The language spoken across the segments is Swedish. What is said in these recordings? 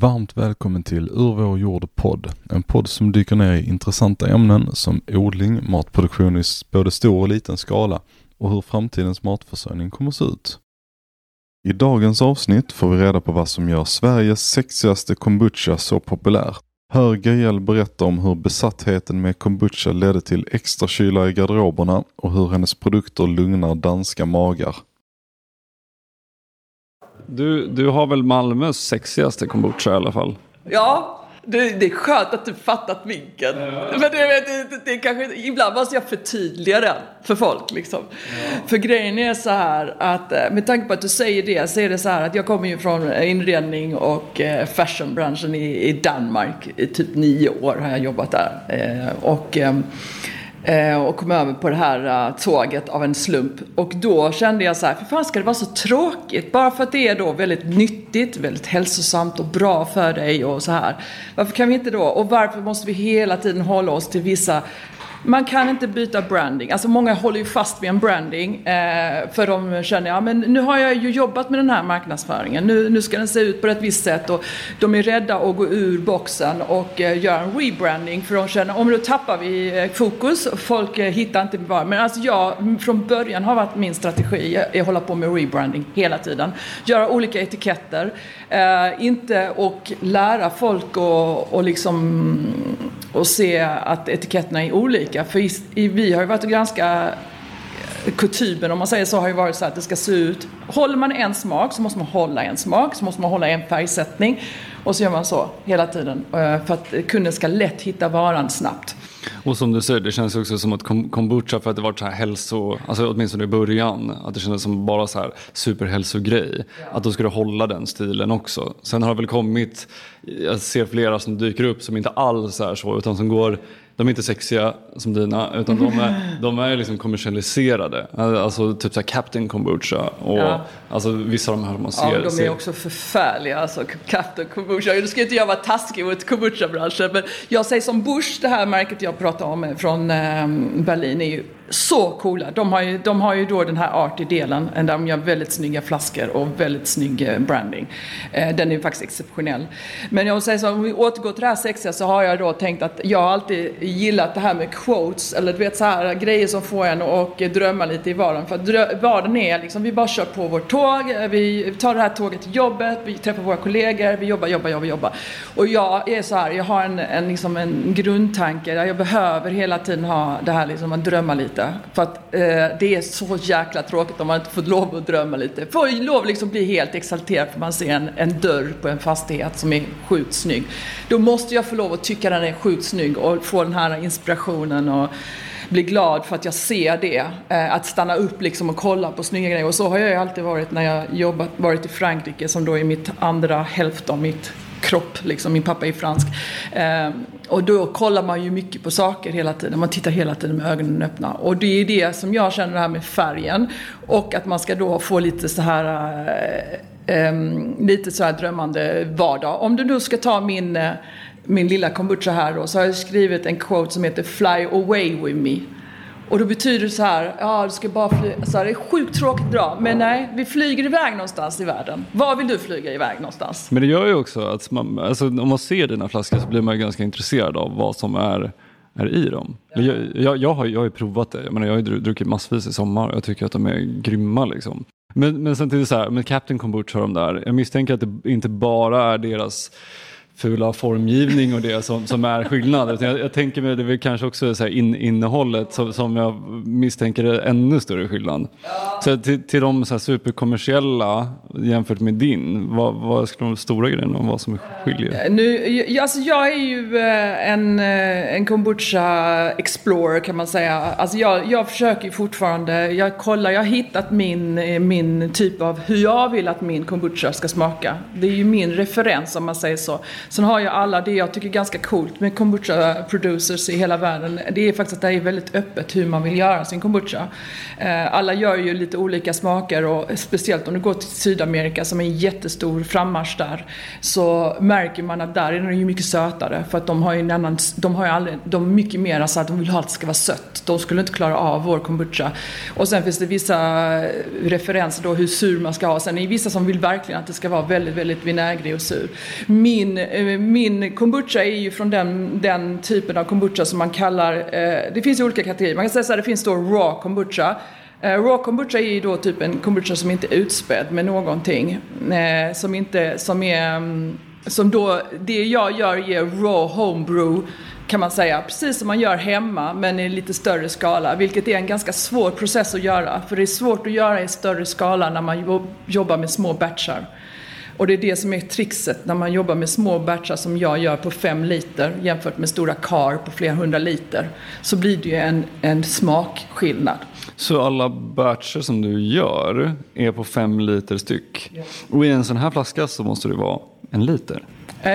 Varmt välkommen till Ur vår jord podd. En podd som dyker ner i intressanta ämnen som odling, matproduktion i både stor och liten skala och hur framtidens matförsörjning kommer att se ut. I dagens avsnitt får vi reda på vad som gör Sveriges sexigaste kombucha så populär. Hör Gael berätta om hur besattheten med kombucha ledde till extra kyla i garderoberna och hur hennes produkter lugnar danska magar. Du, du har väl Malmös sexigaste kombucha i alla fall? Ja, det, det är skönt att du fattat vinkeln. Men det, det, det, kanske, ibland måste jag förtydliga den för folk. Liksom. För grejen är så här att eh, med tanke på att du säger det så är det så här att jag kommer ju från inredning och eh, fashionbranschen i, i Danmark. I typ nio år har jag jobbat där. Eh, och Eh, Eh, och kom över på det här eh, tåget av en slump. Och då kände jag så här, för fan ska det vara så tråkigt? Bara för att det är då väldigt nyttigt, väldigt hälsosamt och bra för dig och så här. Varför kan vi inte då, och varför måste vi hela tiden hålla oss till vissa man kan inte byta branding. Alltså många håller ju fast vid en branding. Eh, för de känner, ja men nu har jag ju jobbat med den här marknadsföringen. Nu, nu ska den se ut på ett visst sätt. Och de är rädda att gå ur boxen och eh, göra en rebranding. För de känner, om då tappar vi eh, fokus. Folk eh, hittar inte var. Men alltså jag, från början har varit min strategi. Jag, jag håller på med rebranding hela tiden. Göra olika etiketter. Eh, inte och lära folk och, och liksom och se att etiketterna är olika. För i, i, vi har ju varit och granskat eh, kutymen om man säger så har ju varit så att det ska se ut. Håller man en smak så måste man hålla en smak, så måste man hålla en färgsättning. Och så gör man så hela tiden eh, för att kunden ska lätt hitta varan snabbt. Och som du säger, det känns också som att kombucha för att det varit så här hälso, alltså åtminstone i början, att det kändes som bara så här superhälsogrej. Att de skulle hålla den stilen också. Sen har det väl kommit, jag ser flera som dyker upp som inte alls är så, utan som går de är inte sexiga som dina utan de är, de är liksom kommersialiserade. Alltså typ såhär Captain Kombucha och ja. alltså vissa av de här man ser. Ja, de är också förfärliga alltså Captain Kombucha. Nu ska inte jag vara taskig mot kombucha-branschen men jag säger som Bush, det här märket jag pratar om från ehm, Berlin är ju så coola. De har ju, de har ju då den här arty-delen där de gör väldigt snygga flaskor och väldigt snygg eh, branding. Eh, den är ju faktiskt exceptionell. Men jag säger så, om vi återgår till det här sexiga så har jag då tänkt att jag har alltid gillat det här med quotes eller du vet så här grejer som får en att drömma lite i vardagen. För att vardagen är liksom, vi bara kör på vårt tåg, eh, vi tar det här tåget till jobbet, vi träffar våra kollegor, vi jobbar, jobbar, jobbar, jobbar. Och jag är så här, jag har en, en, liksom en grundtanke, jag behöver hela tiden ha det här liksom att drömma lite lite. För att eh, det är så jäkla tråkigt om man inte får lov att drömma lite. Får lov att liksom bli helt exalterad för man ser en, en dörr på en fastighet som är sjukt snygg. Då måste jag få lov att tycka den är sjukt snygg och få den här inspirationen och bli glad för att jag ser det. Eh, att stanna upp liksom och kolla på snygga grejer. Och så har jag ju alltid varit när jag jobbat, varit i Frankrike som då är mitt andra hälft av mitt kropp. Liksom. Min pappa är fransk. Eh, och då kollar man ju mycket på saker hela tiden. Man tittar hela tiden med ögonen öppna. Och det är det som jag känner det här med färgen. Och att man ska då få lite så här eh, eh, lite så här drömmande vardag. Om du nu ska ta min, eh, min lilla kombucha här då, så har jag skrivit en quote som heter Fly away with me. Och då betyder det så här, ja du ska bara flyga, så här, det är sjukt tråkigt att dra, men nej, vi flyger iväg någonstans i världen. Var vill du flyga iväg någonstans? Men det gör ju också att man, alltså, om man ser dina flaskor så blir man ganska intresserad av vad som är, är i dem. Ja. Jag, jag, jag, har, jag har ju provat det, jag, menar, jag har ju druckit massvis i sommar och jag tycker att de är grymma liksom. Men, men samtidigt så här, med Captain Kombucha och de där, jag misstänker att det inte bara är deras fula formgivning och det som, som är skillnad. Jag, jag tänker mig det är väl kanske också så in, innehållet som, som jag misstänker är ännu större skillnad. Ja. Så till, till de så superkommersiella jämfört med din, vad, vad skulle de stora grejerna och vad som skiljer? Eh, nu, alltså jag är ju eh, en, eh, en kombucha explorer kan man säga. Alltså jag, jag försöker fortfarande, jag kollar, jag har hittat min, eh, min typ av hur jag vill att min kombucha ska smaka. Det är ju min referens om man säger så. Sen har jag alla, det jag tycker är ganska coolt med kombucha producers i hela världen, det är faktiskt att det är väldigt öppet hur man vill göra sin kombucha. Eh, alla gör ju lite olika smaker och speciellt om du går till Sydamerika som är en jättestor frammarsch där, så märker man att där är den ju mycket sötare för att de har ju en annan, de har ju aldrig, de är mycket mer så att de vill ha att det ska vara sött. De skulle inte klara av vår kombucha. Och sen finns det vissa referenser då hur sur man ska ha. Sen är det vissa som vill verkligen att det ska vara väldigt, väldigt vinägrig och sur. Min, eh, Eh, min kombucha är ju från den, den typen av kombucha som man kallar, eh, det finns ju olika kategorier. Man kan säga så här, det finns då raw kombucha. Eh, raw kombucha är ju då typ en kombucha som inte är utspädd med någonting. Eh, som inte, som är, mm, som då, det jag gör ger raw homebrew kan man säga, precis som man gör hemma men i lite större skala, vilket är en ganska svår process att göra. För det är svårt att göra i större skala när man jobbar med små batchar. Och det är det som är trixet när man jobbar med små batchar som jag gör på fem liter jämfört med stora kar på flera hundra liter. Så blir det ju en, en smakskillnad. Så alla batcher som du gör är på fem liter styck? Ja. Och i en sån här flaska så måste det vara en liter?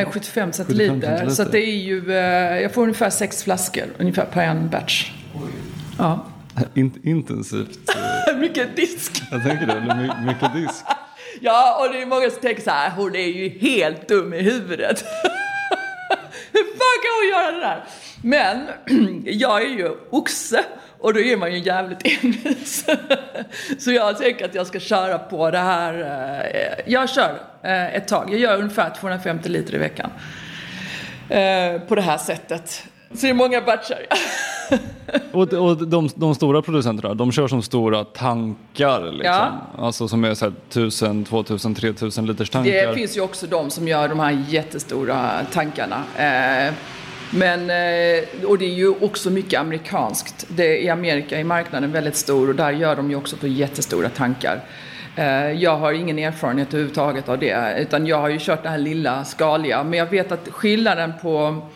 75 eh, centiliter. Så det är ju, eh, jag får ungefär sex flaskor ungefär per en batch. Ja. In, intensivt. mycket disk. Jag tänker det, mycket disk. Ja, och det är många som tänker så här, hon är ju helt dum i huvudet. Hur fan kan hon göra det där? Men jag är ju oxe och då är man ju jävligt envis. Så jag tänker att jag ska köra på det här. Eh, jag kör eh, ett tag. Jag gör ungefär 250 liter i veckan. Eh, på det här sättet. Så det är många batchar. och och de, de, stora producenterna, de kör som stora tankar liksom? Ja. Alltså som är så här 1000, 2000, 3000 liters tankar? Det finns ju också de som gör de här jättestora tankarna. Men, eh, och det är ju också mycket amerikanskt. Det, I Amerika är marknaden väldigt stor och där gör de ju också på jättestora tankar. Eh, jag har ingen erfarenhet överhuvudtaget av det, utan jag har ju kört det här lilla skaliga. Men jag vet att skillnaden på Eh,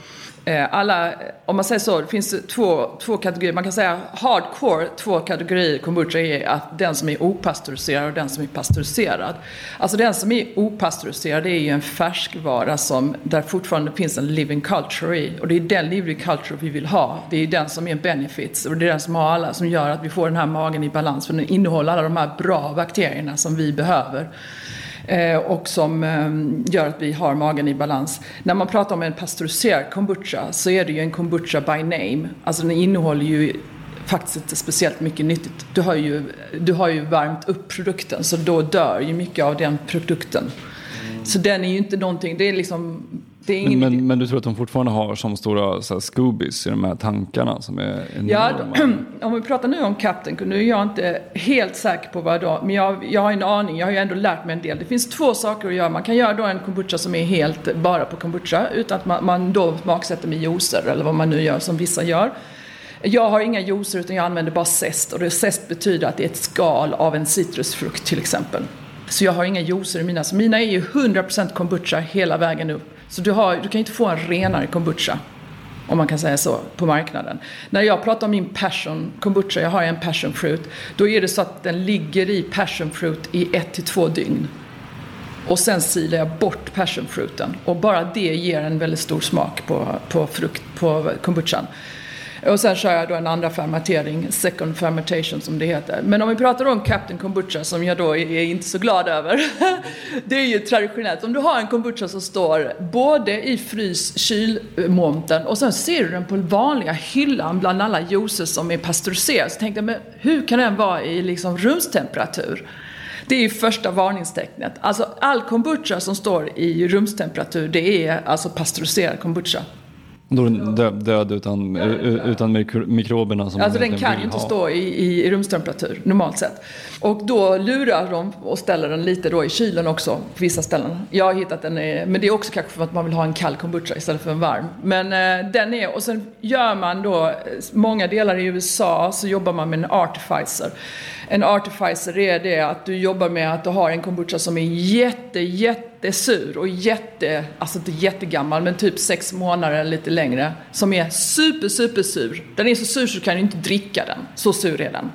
Eh, alla, om man säger så, det finns två, två kategorier. Man kan säga hardcore, två kategorier kombucha är att den som är opastöriserad och den som är pastöriserad. Alltså den som är opastöriserad det är ju en färskvara som, där fortfarande finns en living culture i. Och det är den living culture vi vill ha. Det är den som är benefits och det är den som har alla, som gör att vi får den här magen i balans. För den innehåller alla de här bra bakterierna som vi behöver. Eh, och som eh, gör att vi har magen i balans. När man pratar om en pasteuriserad kombucha så är det ju en kombucha by name. Alltså den innehåller ju faktiskt inte speciellt mycket nyttigt. Du har ju, du har ju värmt upp produkten så då dör ju mycket av den produkten. Mm. Så den är ju inte någonting, det är liksom men, men, men, du tror att de fortfarande har som stora så här, scoobies i de här tankarna som är Ja, om vi pratar nu om Captain, nu är jag inte helt säker på vad då, men jag, jag har en aning, jag har ju ändå lärt mig en del. Det finns två saker att göra. Man kan göra då en kombucha som är helt bara på kombucha utan att man, man då smaksätter med juicer eller vad man nu gör som vissa gör. Jag har inga juicer utan jag använder bara zest och det zest betyder att det är ett skal av en citrusfrukt till exempel. Så jag har inga juicer i mina, så mina är ju 100% kombucha hela vägen upp. Så du, har, du kan inte få en renare kombucha, om man kan säga så, på marknaden. När jag pratar om min passion kombucha, jag har en passion fruit, då är det så att den ligger i passion fruit i ett till två dygn. Och sen silar jag bort passionfruten. Och bara det ger en väldigt stor smak på, på, frukt, på kombuchan. Och sen kör jag då en andra fermentering, second fermentation som det heter. Men om vi pratar om Captain Kombucha som jag då är inte så glad över. det är ju traditionellt. Om du har en kombucha som står både i frys kylmonten och sen ser du den på vanliga hyllan bland alla juicer som är pasteuriserade. Så tänkte jag, men hur kan den vara i liksom rumstemperatur? Det är första varningstecknet. Alltså all kombucha som står i rumstemperatur det är alltså pasteuriserad kombucha. Då är den död, död utan, utan mikroberna som Alltså den kan ju inte ha. stå i, i rumstemperatur normalt sett. Och då lurar de och ställer den lite då i kylen också på vissa ställen. Jag har hittat den, men det är också kanske för att man vill ha en kall kombucha istället för en varm. Men eh, den är, och sen gör man då, många delar i USA så jobbar man med en artificer. En artificer är det att du jobbar med att du har en kombucha som är jätte, jättesur och jätte, alltså inte jättegammal men typ sex månader eller lite längre. Som är super, super sur. Den är så sur så du kan inte dricka den. Så sur är den.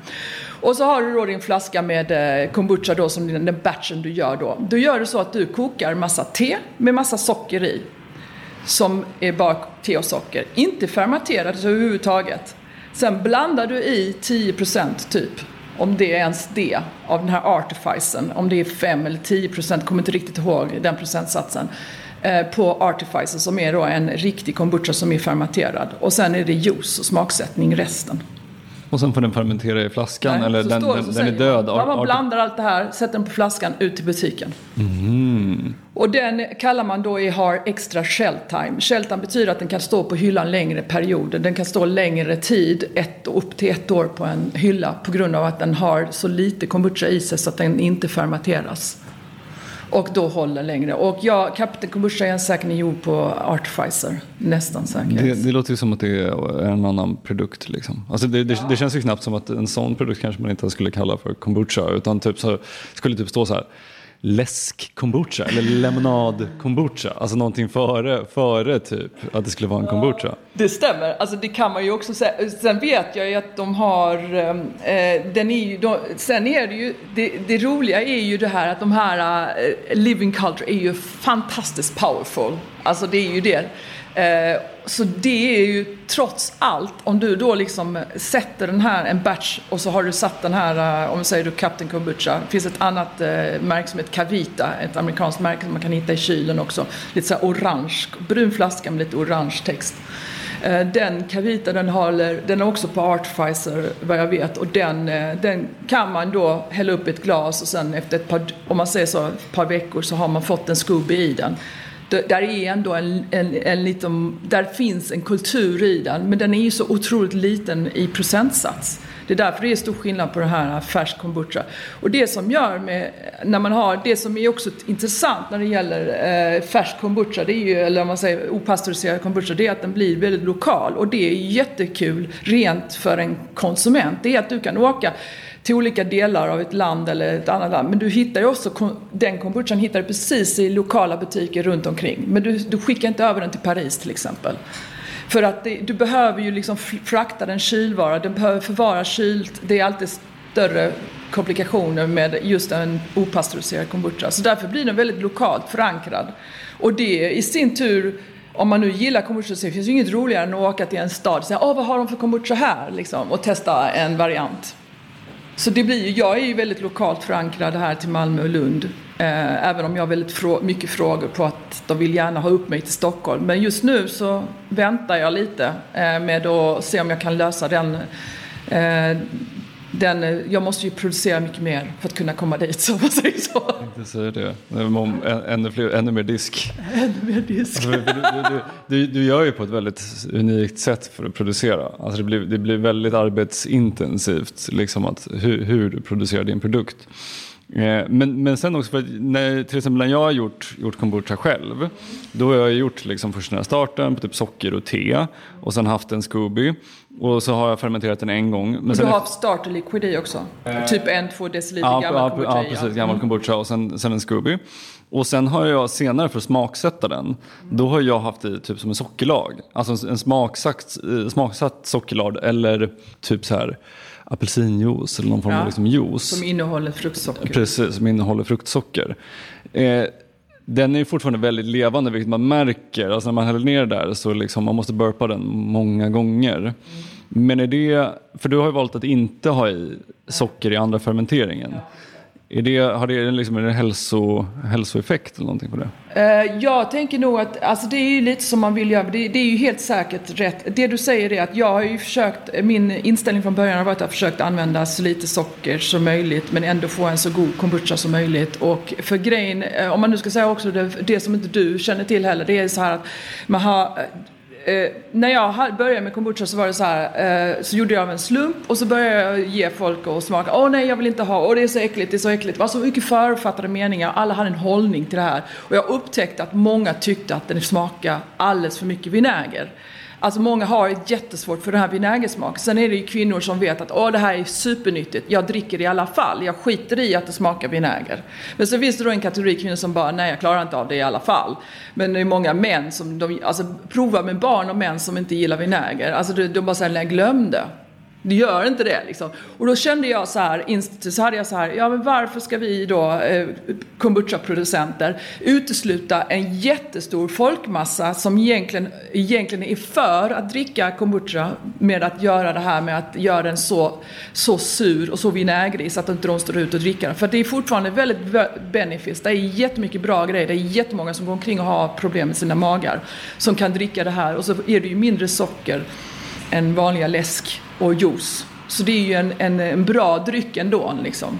Och så har du då din flaska med eh, kombucha då som den batchen du gör då. Då gör du så att du kokar massa te med massa socker i. som är bara te och socker. Inte fermenterat överhuvudtaget. Sen blandar du i 10% typ, om det är ens det, av den här artificen. Om det är 5 eller 10%, kommer inte riktigt ihåg den procentsatsen. Eh, på artificen som är då en riktig kombucha som är fermenterad. Och sen är det juice och smaksättning resten. Och sen får den fermentera i flaskan Nej, eller den, den, den är död? Man, man blandar allt det här, sätter den på flaskan, ut till butiken. Mm. Och den kallar man då i har extra shell time. Shell time betyder att den kan stå på hyllan längre perioder. Den kan stå längre tid, ett, upp till ett år på en hylla på grund av att den har så lite kombucha i sig så att den inte fermenteras. Och då håller längre. Och ja, Captain Kombucha är säkert gjord på Artificer. Nästan säkert. Det, det, låter ju som att det är en annan produkt. Liksom. Alltså det, det, ja. det, känns ju knappt som att en sån produkt kanske man inte skulle kalla för kombucha. Utan typ så, skulle typ stå så här läsk-kombucha eller lemonad-kombucha. Alltså någonting före, före typ att det skulle vara en kombucha. Det stämmer, alltså det kan man ju också säga. Sen vet jag ju att de har, ehm, eh, den är ju, de, sen är det ju, det, det, roliga är ju det här att de här eh, living culture är ju fantastiskt powerful. Alltså det är ju det. Eh, så det är ju trots allt, om du då liksom sätter den här, en batch och så har du satt den här, eh, om vi säger du Captain Kombucha. Det finns ett annat eh, märke som heter Cavita, ett amerikanskt märke som man kan hitta i kylen också. Lite så orange, brun flaska med lite orange text. Den Cavita den, håller, den är också på Artificer vad jag vet och den, den kan man då hälla upp i ett glas och sen efter ett par, om man säger så, ett par veckor så har man fått en Scooby i den där är ändå en, en, en liten, där finns en kultur i den, men den är ju så otroligt liten i procentsats. Det är därför det är stor skillnad på det här färsk kombucha. Och det som gör med, när man har, det som är också intressant när det gäller eh, färsk kombucha, det är ju, eller om man säger opastöriserad kombucha, det är att den blir väldigt lokal. Och det är jättekul rent för en konsument. Det är att du kan åka till olika delar av ett land eller ett annat land. Men du hittar ju också, den kombuchan hittar du precis i lokala butiker runt omkring. Men du, du skickar inte över den till Paris till exempel. För att det, du behöver ju liksom frakta den kylvara, den behöver förvara kylt. Det är alltid större komplikationer med just en opastöriserad kombucha. Så därför blir den väldigt lokalt förankrad. Och det i sin tur om man nu gillar kombucha så finns det ju inget roligare än att åka till en stad och säga Åh, vad har de för kombucha här? Liksom, och testa en variant. Så det blir ju, jag är ju väldigt lokalt förankrad här till Malmö och Lund. Eh, även om jag har väldigt frå mycket frågor på att de vill gärna ha upp mig till Stockholm. Men just nu så väntar jag lite eh, med att se om jag kan lösa den, eh, den, jag måste ju producera mycket mer för att kunna komma dit, så man säger så. Jag säga det. Ännu, fler, ännu mer disk. Ännu mer disk. Alltså, du, du, du, du, gör ju på ett väldigt unikt sätt för att producera. Alltså det, blir, det blir väldigt arbetsintensivt liksom att, hur, hur du producerar din produkt. Eh, men, men sen också, för när, till exempel när jag har gjort, gjort kombucha själv, då har jag gjort liksom först den här starten på typ socker och te och sen haft en Scooby och så har jag fermenterat den en gång. Men du har haft starter liquid i också? Eh, typ en, två deciliter ja, gammal ja, kombucha Ja, precis. Gammal mm. kombucha och sen, sen en Scooby. Och sen har jag senare för att smaksätta den, då har jag haft i typ som en sockerlag. Alltså en smaksatt, eh, smaksatt sockerlag eller typ så här apelsinjuice eller någon form ja, av liksom juice. Som innehåller fruktsocker. Precis, som innehåller fruktsocker. Eh, den är fortfarande väldigt levande, vilket man märker. Alltså när man häller ner där så liksom, man måste burpa den många gånger. Mm. Men är det, för du har ju valt att inte ha i socker i andra fermenteringen. Är det, har det liksom en hälso, hälsoeffekt eller någonting på det? Eh, jag tänker nog att, alltså det är ju lite som man vill göra, det, det, är ju helt säkert rätt. Det du säger är att jag har ju försökt, min inställning från början har varit att jag har försökt använda så lite socker som möjligt men ändå få en så god kombucha som möjligt. Och för grejen, eh, om man nu ska säga också det, det som inte du känner till heller, det är så här att man har Eh, när jag började med kombucha så var det så här, eh, så gjorde jag av en slump och så började jag ge folk att smaka. Åh nej, jag vill inte ha, åh det är så äckligt, det är så äckligt. Det var så mycket förutfattade meningar, alla hade en hållning till det här. Och jag upptäckte att många tyckte att den smakade alldeles för mycket vinäger. Alltså många har jättesvårt för den här vinägersmaken. Sen är det ju kvinnor som vet att Åh, det här är supernyttigt, jag dricker det i alla fall. Jag skiter i att det smakar vinäger. Men så finns det då en kategori kvinnor som bara, nej jag klarar inte av det i alla fall. Men det är många män som, de, alltså provar med barn och män som inte gillar vinäger. Alltså de, de bara säger, nej glöm det. Det gör inte det liksom. Och då kände jag så här, så hade jag så här, ja men varför ska vi då, eh, kombucha-producenter, utesluta en jättestor folkmassa som egentligen, egentligen är för att dricka kombucha med att göra det här med att göra den så, så sur och så vinägrig så att inte de står ut och dricker den. För det är fortfarande väldigt benefits, det är jättemycket bra grejer, det är jättemånga som går omkring och har problem med sina magar som kan dricka det här och så är det ju mindre socker än vanliga läsk och juice. Så det är ju en, en, en bra dryck ändå liksom.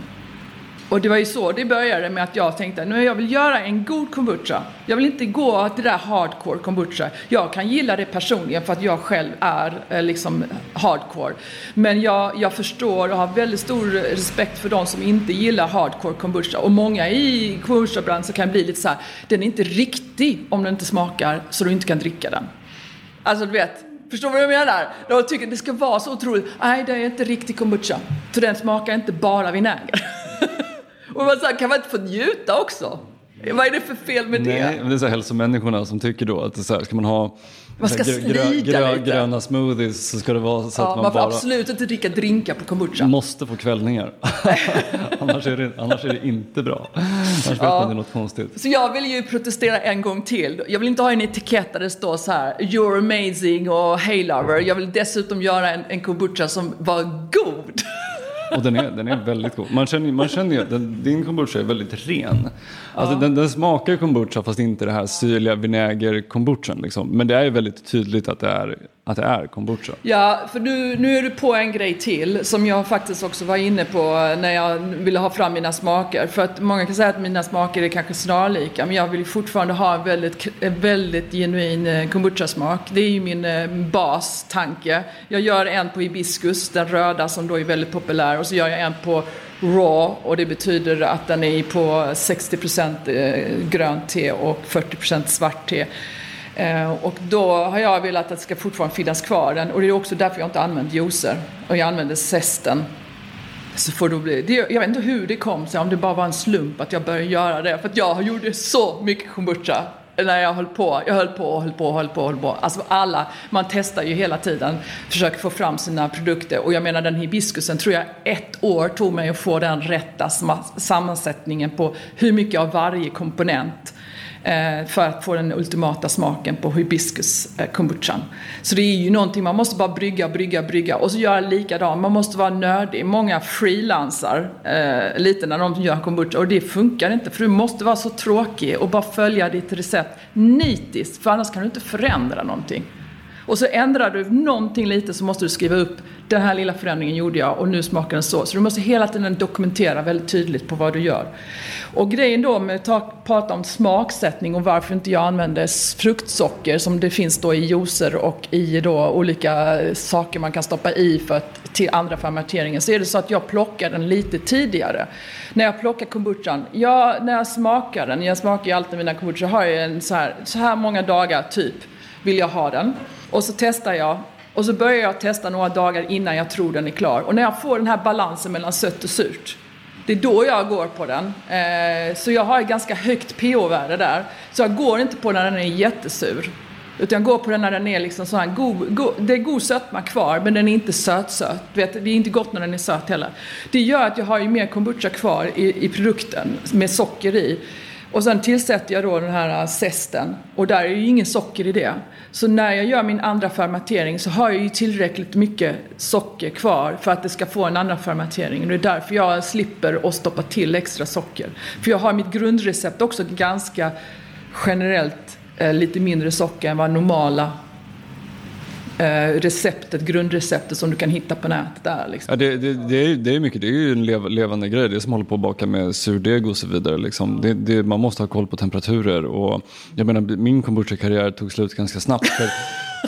Och det var ju så det började med att jag tänkte nu jag vill göra en god kombucha. Jag vill inte gå till det där hardcore kombucha. Jag kan gilla det personligen för att jag själv är eh, liksom hardcore. Men jag, jag förstår och har väldigt stor respekt för de som inte gillar hardcore kombucha. Och många i kombucha-branschen kan bli lite så här, den är inte riktig om den inte smakar så du inte kan dricka den. Alltså du vet, Förstår du vad jag menar? De tycker det ska vara så otroligt. Nej, det är inte riktig kombucha. För den smakar inte bara vinäger. och man säger, kan man inte få njuta också? Vad är det för fel med Nej, det? Men det är så hälsomänniskorna som tycker då att så här, ska man ha man ska grö, grö, lite. gröna smoothies så ska det vara så ja, att man, man får bara absolut inte dricka drinkar på kombucha. måste få kvällningar. annars, är det, annars är det inte bra. Annars vet man det är något konstigt. Så jag vill ju protestera en gång till. Jag vill inte ha en etikett där det står så här You're amazing och Hey lover. Jag vill dessutom göra en, en kombucha som var god. Och den är, den är väldigt god. Man känner, man känner ju att den, din kombucha är väldigt ren. Alltså den, den smakar kombucha fast inte det här syrliga vinäger-kombuchan. Liksom. Men det är ju väldigt tydligt att det är, att det är kombucha. Ja, för nu, nu är du på en grej till som jag faktiskt också var inne på när jag ville ha fram mina smaker. För att många kan säga att mina smaker är kanske snarlika men jag vill fortfarande ha en väldigt, en väldigt genuin kombuchasmak. kombucha-smak. Det är ju min eh, bastanke. Jag gör en på hibiskus, den röda som då är väldigt populär och så gör jag en på raw och det betyder att den är på 60% eh, grönt te och 40% svart te. Eh, och då har jag velat att det ska fortfarande finnas kvar den och det är också därför jag inte använt juicer och jag använder zesten. Så får det bli, det, jag vet inte hur det kom sig, om det bara var en slump att jag började göra det. För att jag gjorde så mycket kombucha när jag höll på. Jag höll på och höll på och höll på höll på. Alltså alla, man testar ju hela tiden, försöker få fram sina produkter. Och jag menar den hibiskusen tror jag ett år tog mig att få den rätta sammansättningen på hur mycket av varje komponent Eh, för att få den ultimata smaken på hibiskus-kombuchan. Eh, så det är ju någonting, man måste bara brygga, brygga, brygga och så göra likadant. Man måste vara nördig. Många frilansar eh, lite när de gör kombucha och det funkar inte för du måste vara så tråkig och bara följa ditt recept nitiskt för annars kan du inte förändra någonting. Och så ändrar du någonting lite så måste du skriva upp den här lilla förändringen gjorde jag och nu smakar den så. Så du måste hela tiden dokumentera väldigt tydligt på vad du gör. Och grejen då med att prata om smaksättning och varför inte jag använder fruktsocker som det finns då i juicer och i då olika saker man kan stoppa i för att, till andra fermenteringen så är det så att jag plockar den lite tidigare. När jag plockar kombuchan, ja, när jag smakar den, jag smakar ju alltid mina kombucha, har jag en så här, så här många dagar typ vill jag ha den. Och så testar jag och så börjar jag testa några dagar innan jag tror den är klar. Och när jag får den här balansen mellan sött och surt, det är då jag går på den. Eh, så jag har ett ganska högt pH-värde där. Så jag går inte på när den är jättesur. Utan jag går på den när den är liksom så här god, god, det är god sötma kvar men den är inte sötsöt. Vet, det är inte gott när den är söt heller. Det gör att jag har ju mer kombucha kvar i, i produkten med socker i. Och sen tillsätter jag då den här äh, zesten och där är ju ingen socker i det. Så när jag gör min andra fermentering så har jag ju tillräckligt mycket socker kvar för att det ska få en andra fermentering. Och det är därför jag slipper att stoppa till extra socker. För jag har mitt grundrecept också ganska generellt eh, lite mindre socker än vad normala Eh, receptet, grundreceptet som du kan hitta på nätet där. Liksom. Ja, det, det, det, är, det är mycket, det är ju en lev, levande grej. Det är som håller på att baka med surdeg och så vidare. Liksom. Det, det, man måste ha koll på temperaturer. Och, jag menar, min kombucha-karriär tog slut ganska snabbt. För,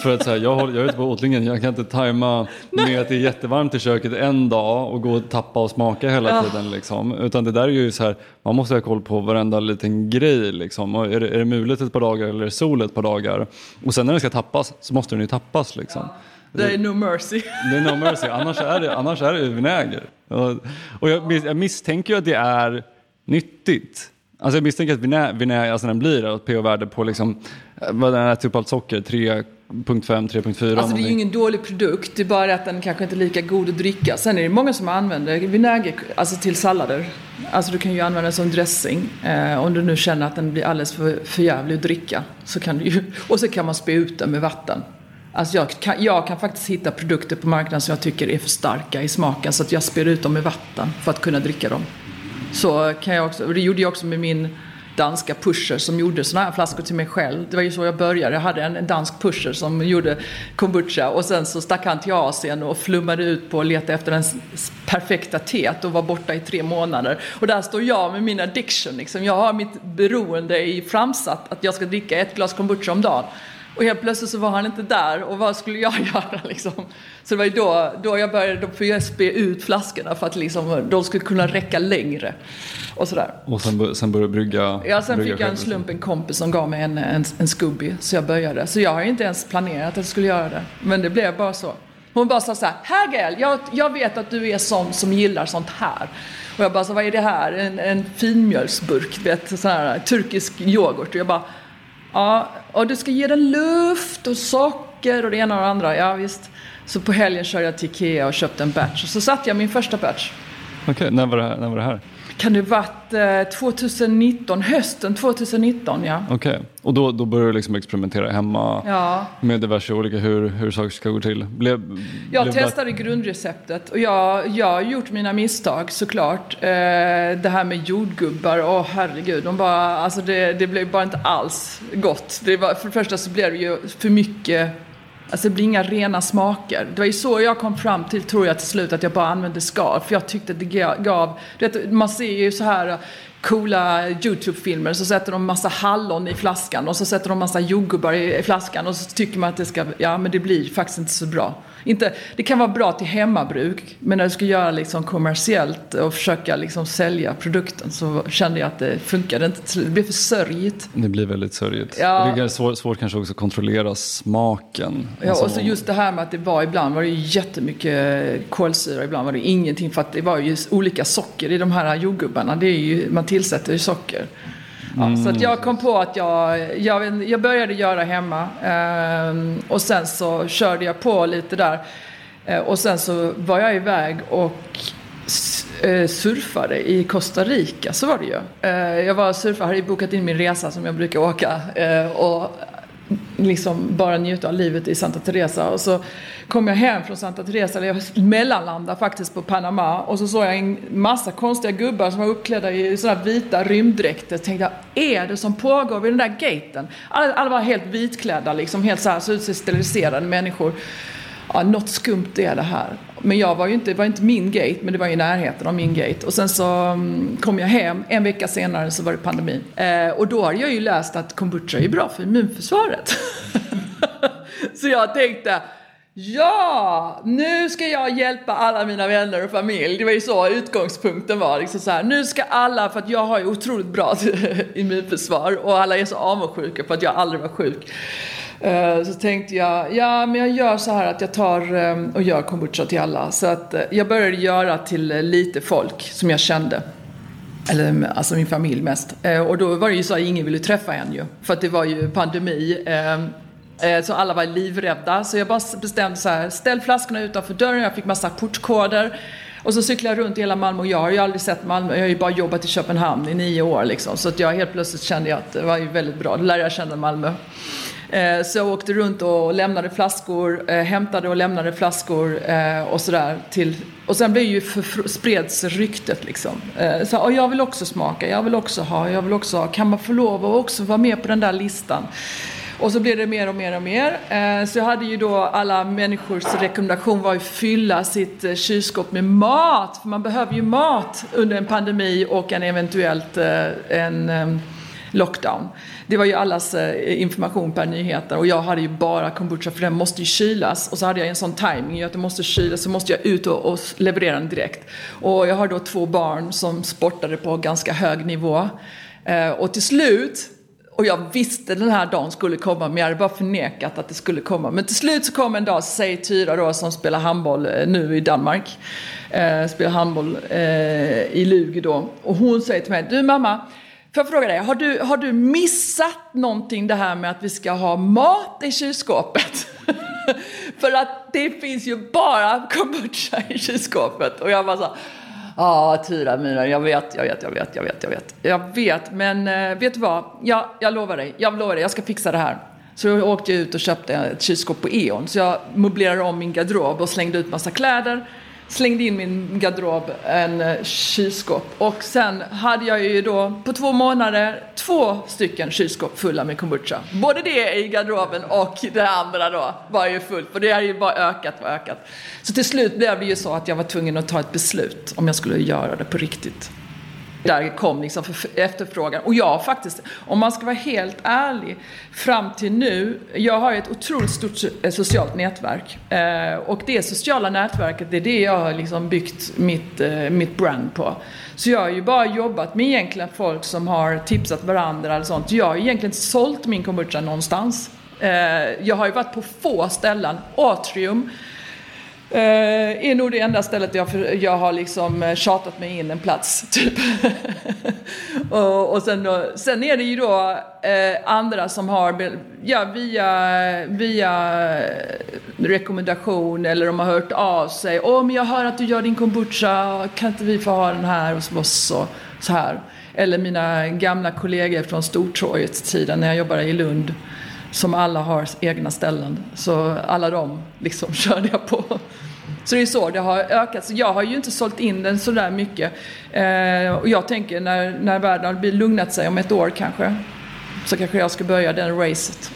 för att så här, jag, håller, jag är ute på åtlingen, jag kan inte tajma med att det är jättevarmt i köket en dag och gå och tappa och smaka hela Ja. tiden. Liksom. Utan det där är ju så här, man måste ha koll på varenda liten grej. Liksom. Och är, det, är det mulet ett par dagar eller är det sol ett par dagar? Och sen när den ska tappas så måste den ju tappas. Liksom. Det är no mercy. Det är no mercy, annars är det, annars är det vinäger. Och, och jag, jag misstänker ju att det är nyttigt. Alltså jag misstänker att vinä, vinä, alltså den blir ett pH-värde på liksom, eh, vad den äter upp allt socker, tre, 3.5, 3.4. Alltså det är ju ingen dålig produkt, det är bara att den kanske inte är lika god att dricka. Sen är det många som använder vinäger alltså till sallader. Alltså du kan ju använda den som dressing. Eh, om du nu känner att den blir alldeles för, för jävlig att dricka. Så kan du ju, och så kan man spä ut den med vatten. Alltså jag kan, jag kan faktiskt hitta produkter på marknaden som jag tycker är för starka i smaken så att jag spär ut dem med vatten för att kunna dricka dem. Så kan jag också, och det gjorde jag också med min danska pusher som gjorde sådana här flaskor till mig själv. Det var ju så jag började. Jag hade en dansk pusher som gjorde kombucha och sen så stack han till Asien och flummade ut på att leta efter den perfekta teet och var borta i tre månader. Och där står jag med min addiction. Liksom. Jag har mitt beroende i framsatt att jag ska dricka ett glas kombucha om dagen. Och helt plötsligt så var han inte där och vad skulle jag göra liksom? Så det var ju då, då jag började, fick jag spä ut flaskorna för att liksom, de skulle kunna räcka längre. Och sådär. Och sen, sen började brygga? Ja, sen brygga fick jag en slump, en kompis som gav mig en, en, en Scooby. Så jag började. Så jag har inte ens planerat att jag skulle göra det. Men det blev bara så. Hon bara sa så här, här Gael, jag, jag vet att du är sån som gillar sånt här. Och jag bara, så, vad är det här? En, en finmjölsburk, vet, sån här turkisk yoghurt. Och jag bara, Ja, och du ska ge den luft och socker och det ena och det andra. Ja, visst. Så på helgen körde jag till Ikea och köpte en batch. Och så satte jag min första batch. Okej, okay, när, var det här, när var det här? Kan det varit eh, 2019, hösten 2019 ja. Okej, okay. och då, då började du liksom experimentera hemma ja. med diverse olika hur, hur saker ska gå till? Blev, jag blev testade det... grundreceptet och jag, jag har gjort mina misstag såklart. Eh, det här med jordgubbar, åh oh, herregud, de bara, alltså det, det blev bara inte alls gott. Det var, för det första så blev det ju för mycket Alltså det blir inga rena smaker. Det var ju så jag kom fram till, tror jag till slut, att jag bara använde skal. För jag tyckte att det gav, vet, man ser ju så här eh, coola YouTube-filmer så sätter de massa hallon i flaskan och så sätter de massa jordgubbar i flaskan och så tycker man att det ska, ja men det blir faktiskt inte så bra. Inte, det kan vara bra till hemmabruk men när du ska göra liksom kommersiellt och försöka liksom sälja produkten så kände jag att det funkade inte. Det blev för sörjigt. Det blir väldigt sörjigt. Ja. Det är svårt, svårt kanske också att kontrollera smaken. Ja, alltså, och så just det här med att det var ibland var det jättemycket kolsyra, ibland var det ingenting för att det var ju olika socker i de här jordgubbarna. Det är ju, man tillsätter ju socker. Ja, mm. Så att jag kom på att jag, jag, jag började göra hemma eh, och sen så körde jag på lite där. Eh, och sen så var jag iväg och eh, surfade i Costa Rica, så var det ju. Eh, jag var surfare, hade bokat in min resa som jag brukar åka. Eh, och liksom bara njuta av livet i Santa Teresa. Och så kom jag hem från Santa Teresa, eller jag mellanlandade faktiskt på Panama. Och så såg jag en massa konstiga gubbar som var uppklädda i sådana vita rymddräkter. Tänkte jag, är det som pågår vid den där gaten? Alla, alla var helt vitklädda, liksom, helt så här, såg ut som steriliserade människor. Ja, något skumt är det här. Men jag var ju inte, det var inte min gate, men det var i närheten av min gate. Och sen så mm, kom jag hem, en vecka senare så var det pandemi. Eh, och då hade jag ju läst att kombucha är bra för immunförsvaret. så jag tänkte, Ja, nu ska jag hjälpa alla mina vänner och familj. Det var ju så utgångspunkten var. Liksom så här, nu ska alla, för att jag har ju otroligt bra immunförsvar och alla är så avundsjuka för att jag aldrig var sjuk. Eh, så tänkte jag, ja men jag gör så här att jag tar ehm, och gör kombucha till alla. Så att eh, jag började göra till eh, lite folk som jag kände. Eller alltså min familj mest. Och då var det ju så att ingen ville träffa en ju. För att det var ju pandemi. Ehm, så alla var livrädda. Så jag bara bestämde så här, ställ flaskorna utanför dörren. Jag fick massa portkoder. Och så cyklade jag runt i hela Malmö och jag har ju aldrig sett Malmö. Jag har ju bara jobbat i Köpenhamn i nio år liksom. Så att jag helt plötsligt kände jag att det var ju väldigt bra. Då lärde jag känna Malmö. Eh, så jag åkte runt och lämnade flaskor, eh, hämtade och lämnade flaskor eh, och sådär. och sen blev ju för, spreds ryktet liksom. Så, och jag vill också smaka, jag vill också ha, jag vill också ha. Kan man få lov att också vara med på den där listan? Och så blev det mer och mer och mer. Så jag hade ju då alla människors rekommendation var att fylla sitt kylskåp med mat. För man behöver ju mat under en pandemi och en eventuellt en ehm, lockdown. Det var ju allas eh, information per nyheter och jag hade ju bara kombucha för den måste ju kylas och så hade jag en sån timing att den måste kylas så måste jag ut och, och leverera den direkt. Och jag har då två barn som sportade på ganska hög nivå eh, och till slut och jag visste den här dagen skulle komma men jag hade bara förnekat att det skulle komma. Men till slut så kom en dag, säg Tyra då som spelar handboll eh, nu i Danmark. Eh, spelar handboll eh, i Lugi då. Och hon säger till mig, du mamma Får jag fråga dig, har du, har du missat någonting det här med att vi ska ha mat i kylskåpet? För att det finns ju bara kombucha i kylskåpet. Och jag bara så Ja, Tyra Myra, jag vet, jag vet, jag vet, jag vet, jag vet. Jag vet, men äh, vet du vad? Ja, jag lovar dig, jag lovar dig, jag ska fixa det här. Så jag åkte ut och köpte ett kylskåp på E.ON. Så jag möblerade om min garderob och slängde ut massa kläder slängde in min garderob, en eh, kylskåp. Och sen hade jag ju då på två månader två stycken kylskåp fulla med kombucha. Både det i garderoben och det andra då var ju fullt. För det hade ju bara ökat och ökat. Så till slut blev det ju så att jag var tvungen att ta ett beslut om jag skulle göra det på riktigt där kom liksom efterfrågan. Och jag faktiskt, om man ska vara helt ärlig, fram till nu, jag har ett otroligt stort eh, socialt nätverk. Eh, och det sociala nätverket, det är det jag har liksom byggt mitt, eh, mitt brand på. Så jag har ju bara jobbat med egentligen folk som har tipsat varandra eller sånt. Jag har egentligen inte sålt min kombucha någonstans. Eh, jag har ju varit på få ställen. Atrium, Uh, är nog det enda stället jag, för, jag har liksom eh, tjatat mig in en plats. Typ. och, och sen, då, sen är det ju då uh, andra som har, ja, via, via rekommendation eller de har hört av sig. Åh, oh, men jag hör att du gör din kombucha, kan inte vi få ha den här hos oss? Och så här. Eller mina gamla kollegor från Stortorgets tiden när jag jobbade i Lund som alla har egna ställen. Så alla de liksom körde jag på. Så det är så det har ökat. Så jag har ju inte sålt in den sådär mycket. Eh, och jag tänker när, när världen har lugnat sig om ett år kanske, så kanske jag ska börja den racet.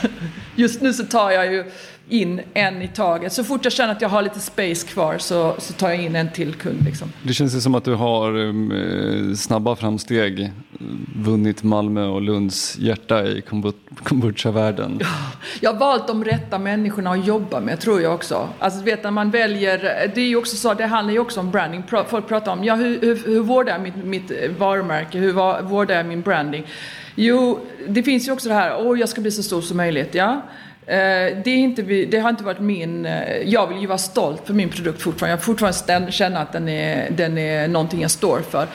Just nu så tar jag ju in en i taget. Så fort jag känner att jag har lite space kvar så, så tar jag in en till kund. Liksom. Det känns ju som att du har um, snabba framsteg vunnit Malmö och Lunds hjärta i kombucha-världen. Jag har valt de rätta människorna att jobba med tror jag också. Alltså vet när man väljer, det är ju också så, det handlar ju också om branding. Folk pratar om, ja hur, hur, hur vårdar jag mitt, mitt varumärke, hur vårdar jag min branding? Jo, det finns ju också det här, åh jag ska bli så stor som möjligt, ja. Eh, det, är inte, det har inte varit min... Eh, jag vill ju vara stolt för min produkt fortfarande. Jag fortfarande känna att den är, den är någonting jag står för.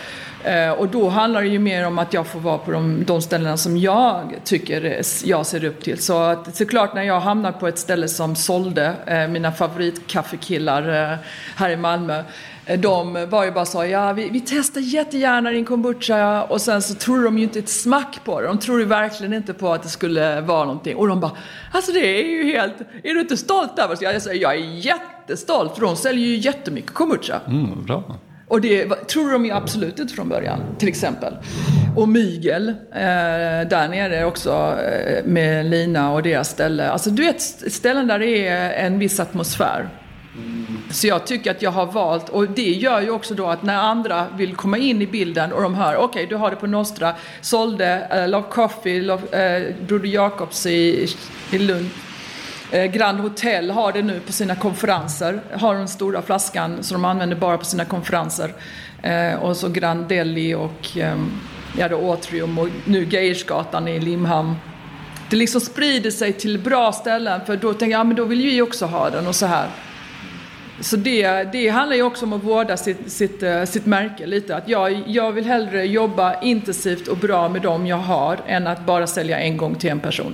Eh, och då handlar det ju mer om att jag får vara på de, de ställena som jag tycker jag ser upp till. Så att, såklart när jag hamnar på ett ställe som sålde mina favoritkaffekillar här i Malmö de var ju bara så, ja vi, vi testar jättegärna din kombucha och sen så tror de ju inte ett smack på det. De tror ju verkligen inte på att det skulle vara någonting. Och de bara, alltså det är ju helt, är du inte stolt över oss? Jag säger, jag är jättestolt för de säljer ju jättemycket kombucha. Mm, bra. Och det tror de ju absolut inte från början, till exempel. Och mygel, eh, där nere också eh, med Lina och deras ställe. Alltså du vet ställen där det är en viss atmosfär. Så jag tycker att jag har valt, och det gör ju också då att när andra vill komma in i bilden och de hör, okej okay, du har det på Nostra, sålde uh, Love Coffee, Love, uh, Broder Jakobs i, i Lund. Uh, Grand Hotel har det nu på sina konferenser, har den stora flaskan som de använder bara på sina konferenser. Uh, och så Grand Deli och um, ja, då Atrium och nu Geijersgatan i Limhamn. Det liksom sprider sig till bra ställen för då tänker jag, ja men då vill ju vi också ha den och så här. Så det, det handlar ju också om att vårda sitt, sitt, eh, sitt märke lite. Att jag, jag vill hellre jobba intensivt och bra med dem jag har än att bara sälja en gång till en person.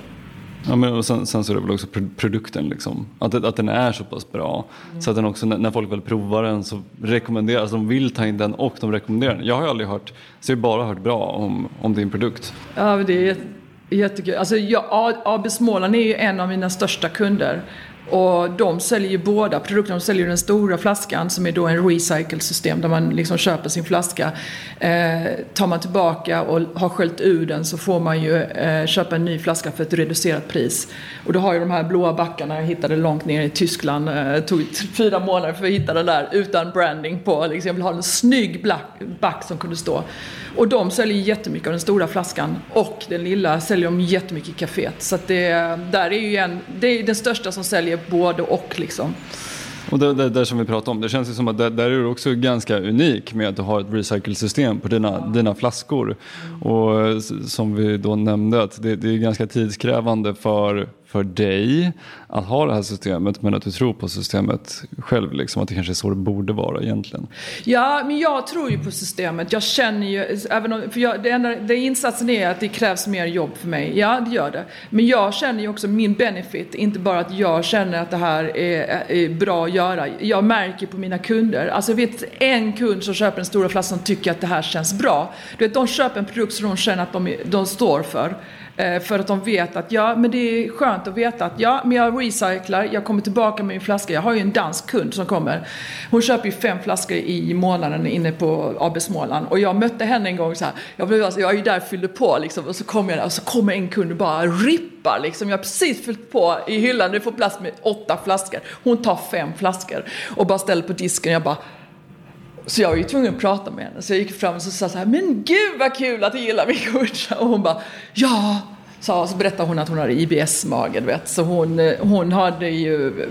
Ja, men och sen, sen så är det väl också produkten, liksom. att, att den är så pass bra. Mm. Så att den också, när folk väl provar den så rekommenderas, alltså de vill ta in den och de rekommenderar den. Jag har aldrig hört, så jag har bara hört bra om, om din produkt. Ja, det är jättekul. Alltså, jag, AB Småland är ju en av mina största kunder. Och de säljer ju båda produkterna. De säljer den stora flaskan som är då en recycle-system där man liksom köper sin flaska. Eh, tar man tillbaka och har sköljt ur den så får man ju eh, köpa en ny flaska för ett reducerat pris. Och då har ju de här blåa backarna jag hittade långt ner i Tyskland. Eh, det tog fyra månader för att hitta den där utan branding på. Liksom, jag vill ha en snygg black, back som kunde stå. Och de säljer jättemycket av den stora flaskan och den lilla säljer de jättemycket i kaféet. Så att det, där är ju en, det är den största som säljer både och liksom. Och det, det, det som vi pratade om, det känns ju som att där, där är du också ganska unik med att du har ett recycle-system på dina, dina flaskor. Och som vi då nämnde, att det, det är ganska tidskrävande för för dig att ha det här systemet men att du tror på systemet själv. Liksom, att det kanske är så det borde vara egentligen. Ja, men jag tror ju på systemet. Jag känner ju, även om, för jag, det enda, det insatsen är att det krävs mer jobb för mig. Ja, det gör det. Men jag känner ju också min benefit, inte bara att jag känner att det här är, är bra att göra. Jag märker på mina kunder, alltså jag vet en kund som köper en stora flaska som tycker att det här känns bra. Du vet, de köper en produkt som de känner att de, de står för. Eh, för att de vet att ja, men det är skönt att veta att ja, men jag recyclar, jag kommer tillbaka med min flaska. Jag har ju en dansk kund som kommer. Hon köper ju fem flaskor i månaden inne på AB Småland. Och jag mötte henne en gång så här. Jag, blev, alltså, jag är ju där och fyllde på liksom. Och så kommer jag där och så kommer en kund och bara rippar liksom. Jag har precis fyllt på i hyllan. Du får plats med åtta flaskor. Hon tar fem flaskor och bara ställer på disken. Jag bara så jag var ju tvungen att prata med henne. Så jag gick fram och sa så här, men gud vad kul att du gillar min kombucha. Och hon bara, ja. Så, så berättade hon att hon hade IBS-mage, vet. Så hon, eh, hon hade ju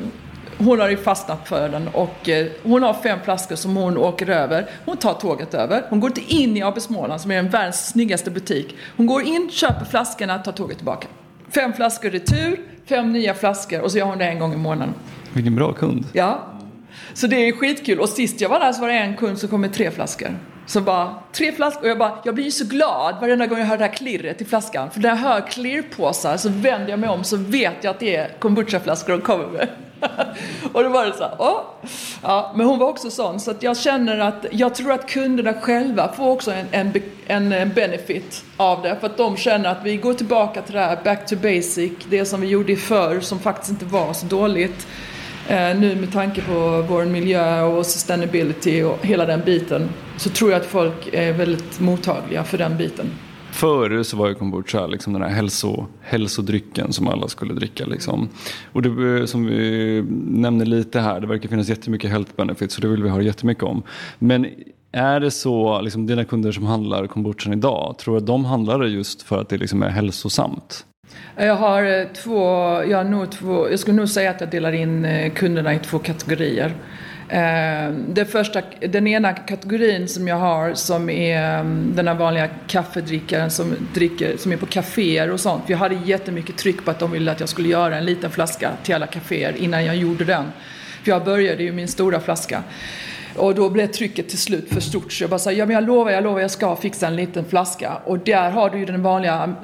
hon har ju fastnat för den och eh, hon har fem flaskor som hon åker över. Hon tar tåget över. Hon går inte in i AB Småland som är den världens snyggaste butik. Hon går in, köper flaskorna, tar tåget tillbaka. Fem flaskor retur, fem nya flaskor och så gör hon det en gång i månaden. Vilken bra kund. Ja, så det är skitkul. Och sist jag var där så var det en kund som kom med tre flaskor. Så bara, tre flaskor. Och jag bara, jag blir ju så glad varenda gång jag hör det här klirret i flaskan. För när jag hör klirrpåsar så vänder jag mig om så vet jag att det är kombuchaflaskor de kommer med. och då var det så här, åh. Ja, men hon var också sån. Så att jag känner att, jag tror att kunderna själva får också en, en, en benefit av det. För att de känner att vi går tillbaka till det här, back to basic. Det som vi gjorde förr som faktiskt inte var så dåligt. Eh, nu med tanke på vår miljö och sustainability och hela den biten så tror jag att folk är väldigt mottagliga för den biten. Före så var ju kombucha liksom den här hälso, hälsodrycken som alla skulle dricka. Liksom. Och det som vi nämnde lite här, det verkar finnas jättemycket health benefits och det vill vi höra jättemycket om. Men är det så, liksom, dina kunder som handlar kombuchan idag, tror du att de handlar det just för att det liksom är hälsosamt? Jag har eh, två, jag, har nog två, jag skulle nog säga att jag delar in eh, kunderna i två kategorier. Eh, den, första, den ena kategorin som jag har som är mm, den här vanliga kaffedrickaren som, dricker, som är på kaféer och sånt. Jag hade jättemycket tryck på att de ville att jag skulle göra en liten flaska till alla kaféer innan jag gjorde den. För jag började ju min stora flaska. Och då blev trycket till slut för stort så jag bara sa, ja men jag lovar, jag lovar, jag ska fixa en liten flaska. Och där har du ju den vanliga mm,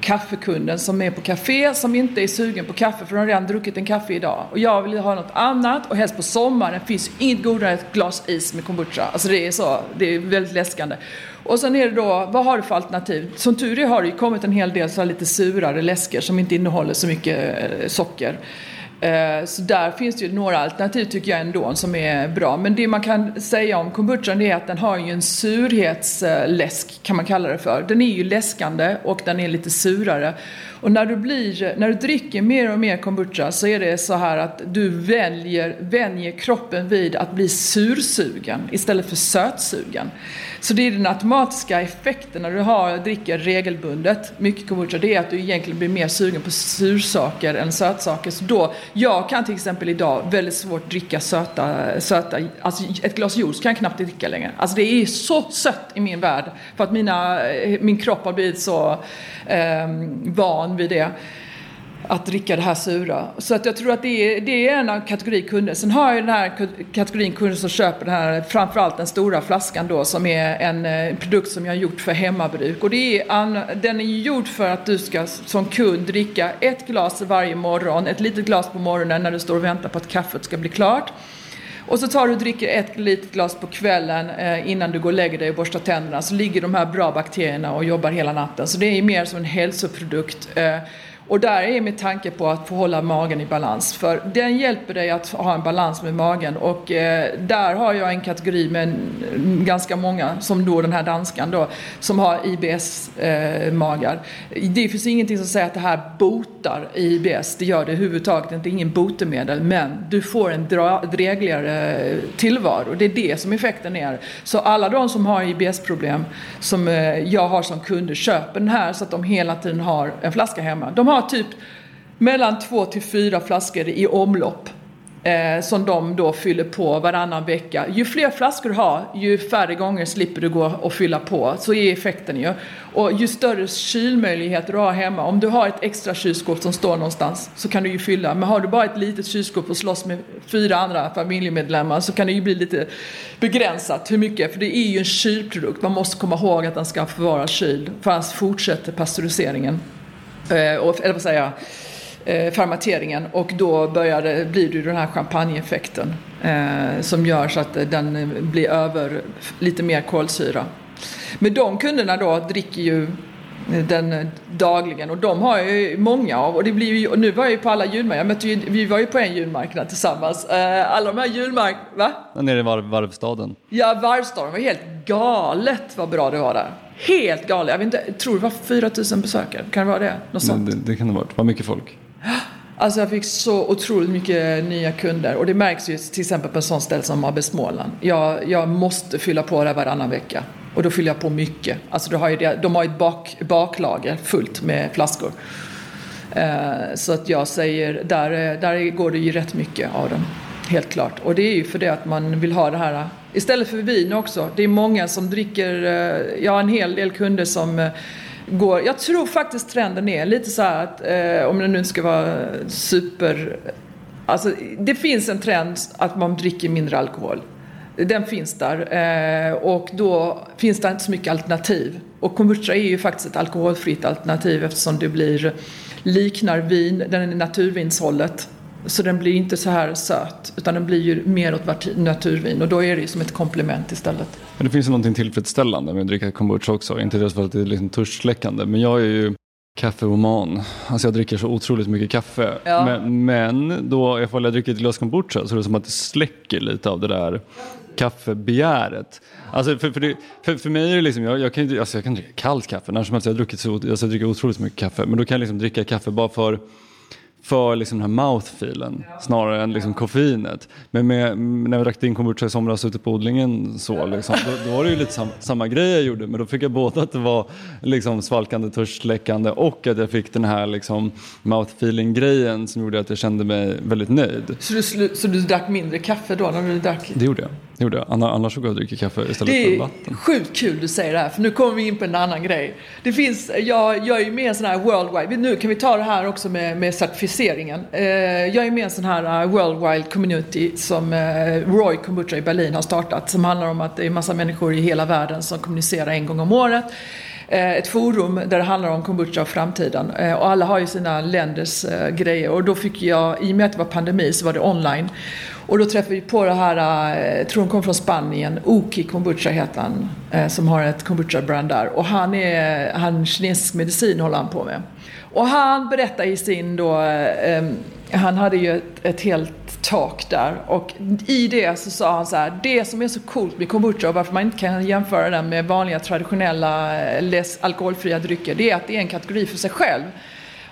kaffekunden som är på café som inte är sugen på kaffe för de har redan druckit en kaffe idag. Och jag vill ha något annat och helst på sommaren finns inget godare än ett glas is med kombucha. Alltså det är så, det är väldigt läskande. Och sen är det då, vad har du för alternativ? Som tur är har det ju kommit en hel del så lite surare läsker som inte innehåller så mycket eh, socker. Eh, så där finns det ju några alternativ tycker jag ändå som är bra. Men det man kan säga om kombuchan är att den har ju en surhetsläsk kan man kalla det för. Den är ju läskande och den är lite surare. Och när du, blir, när du dricker mer och mer kombucha så är det så här att du väljer, vänjer kroppen vid att bli sursugen istället för sötsugen. Så det är den automatiska effekten när du har, dricker regelbundet mycket kombucha, det är att du egentligen blir mer sugen på sursaker än sötsaker. Så då, jag kan till exempel idag väldigt svårt dricka söta, söta alltså ett glas juice kan jag knappt dricka längre. Alltså det är så sött i min värld för att mina, eh, min kropp har blivit så eh, van vid det att dricka det här sura. Så att jag tror att det är, det är en av kategori kunder. Sen har jag den här kategorin kunder som köper den här, framförallt den stora flaskan då, som är en eh, produkt som jag har gjort för hemmabruk. Och det är, den är gjord för att du ska som kund dricka ett glas varje morgon, ett litet glas på morgonen när du står och väntar på att kaffet ska bli klart. Och så tar du och dricker ett litet glas på kvällen eh, innan du går och lägger dig och borstar tänderna. Så ligger de här bra bakterierna och jobbar hela natten. Så det är mer som en hälsoprodukt. Eh, och där är min tanke på att få hålla magen i balans. För den hjälper dig att ha en balans med magen. Och eh, där har jag en kategori med ganska många, som då den här danskan då, som har IBS-magar. Eh, det finns ingenting som säger att det här botar IBS. Det gör det överhuvudtaget inte. Det är ingen botemedel. Men du får en drägligare tillvaro. Det är det som effekten är. Så alla de som har IBS-problem, som eh, jag har som kunder, köper den här så att de hela tiden har en flaska hemma. De har har typ mellan två till fyra flaskor i omlopp. Eh, som de då fyller på varannan vecka. Ju fler flaskor du har, ju färre gånger slipper du gå och fylla på. Så är effekten ju. Och ju större kylmöjligheter du har hemma, om du har ett extra kylskåp som står någonstans så kan du ju fylla. Men har du bara ett litet kylskåp och slåss med fyra andra familjemedlemmar så kan det ju bli lite begränsat hur mycket. För det är ju en kylprodukt. Man måste komma ihåg att den ska förvara kyld. För annars fortsätter pasteuriseringen. Eh, och, eller vad säger jag? eh, fermenteringen och då börjar det, blir det den här champagneeffekten eh, som gör så att den blir över lite mer kolsyra. Men de kunderna då dricker ju den dagligen och de har ju många av och det blir ju, nu var jag ju på alla julmarknader, vi var ju på en julmarknad tillsammans. Eh, alla de här julmarknaderna, va? Nere i varv, varvstaden. Ja, varvstaden var helt galet vad bra det var där. Helt galet. Jag vet inte, jag tror det var 4000 besökare. Kan det vara det? Något sånt. Det, det kan det ha varit. Vad mycket folk. Alltså jag fick så otroligt mycket nya kunder och det märks ju till exempel på en sån ställe som AB Småland. Jag, jag måste fylla på det varannan vecka och då fyller jag på mycket. Alltså de har ju, det, de har ett bak, baklager fullt med flaskor. Eh, så att jag säger, där, där går det ju rätt mycket av dem. Helt klart. Och det är ju för det att man vill ha det här istället för vin också. Det är många som dricker, eh, jag har en hel del kunder som eh, går, jag tror faktiskt trenden är lite så här att eh, om det nu ska vara super, alltså det finns en trend att man dricker mindre alkohol. Den finns där och då finns det inte så mycket alternativ. Och kombucha är ju faktiskt ett alkoholfritt alternativ eftersom det blir liknar vin, den är naturvinshållet. Så den blir inte så här söt utan den blir ju mer åt naturvin och då är det ju som ett komplement istället. Men det finns ju någonting tillfredsställande med att dricka kombucha också. Inte det för att det är liksom törstsläckande men jag är ju kaffeoman. Alltså jag dricker så otroligt mycket kaffe. Ja. Men, men då ifall jag dricker ett glas kombucha så är det som att det släcker lite av det där kaffebegäret. Alltså för, för, det, för, för mig är det liksom, jag, jag, kan, alltså jag kan dricka kallt kaffe när som helst. Jag, har druckit så, alltså jag dricker otroligt mycket kaffe. Men då kan jag liksom dricka kaffe bara för för liksom den här mouthfeelen snarare än liksom koffeinet. Men med, när vi drack din kombucha i somras ute på odlingen så, liksom, då, då, var det ju lite sam, samma grej jag gjorde men då fick jag både att det var liksom svalkande, törstsläckande och att jag fick den här liksom, mouthfeeling-grejen som gjorde att jag kände mig väldigt nöjd. Så du, så du drack mindre kaffe då när du drack? Det gjorde jag. Det gjorde jag. Annars så går jag och dricker kaffe istället för vatten. Det är sjukt kul du säger det här för nu kommer vi in på en annan grej. Det finns, jag, jag är ju med i en sån här worldwide, nu kan vi ta det här också med, med certifieringen. Eh, jag är med i en sån här eh, World Wild community som eh, Roy Kombucha i Berlin har startat som handlar om att det är massa människor i hela världen som kommunicerar en gång om året eh, ett forum där det handlar om kombucha och framtiden. Och alla har ju sina länders grejer och då fick jag, i och med att det var pandemi så var det online. Och då träffade vi på det här, jag tror hon kom från Spanien, Oki Kombucha heter han, som har ett kombucha-brand där. Och han är, han kinesisk medicin håller han på med. Och han berättar i sin då, eh, han hade ju ett, ett helt tak där och i det så sa han så här, det som är så coolt med kombucha och varför man inte kan jämföra den med vanliga traditionella eh, läs, alkoholfria drycker, det är att det är en kategori för sig själv.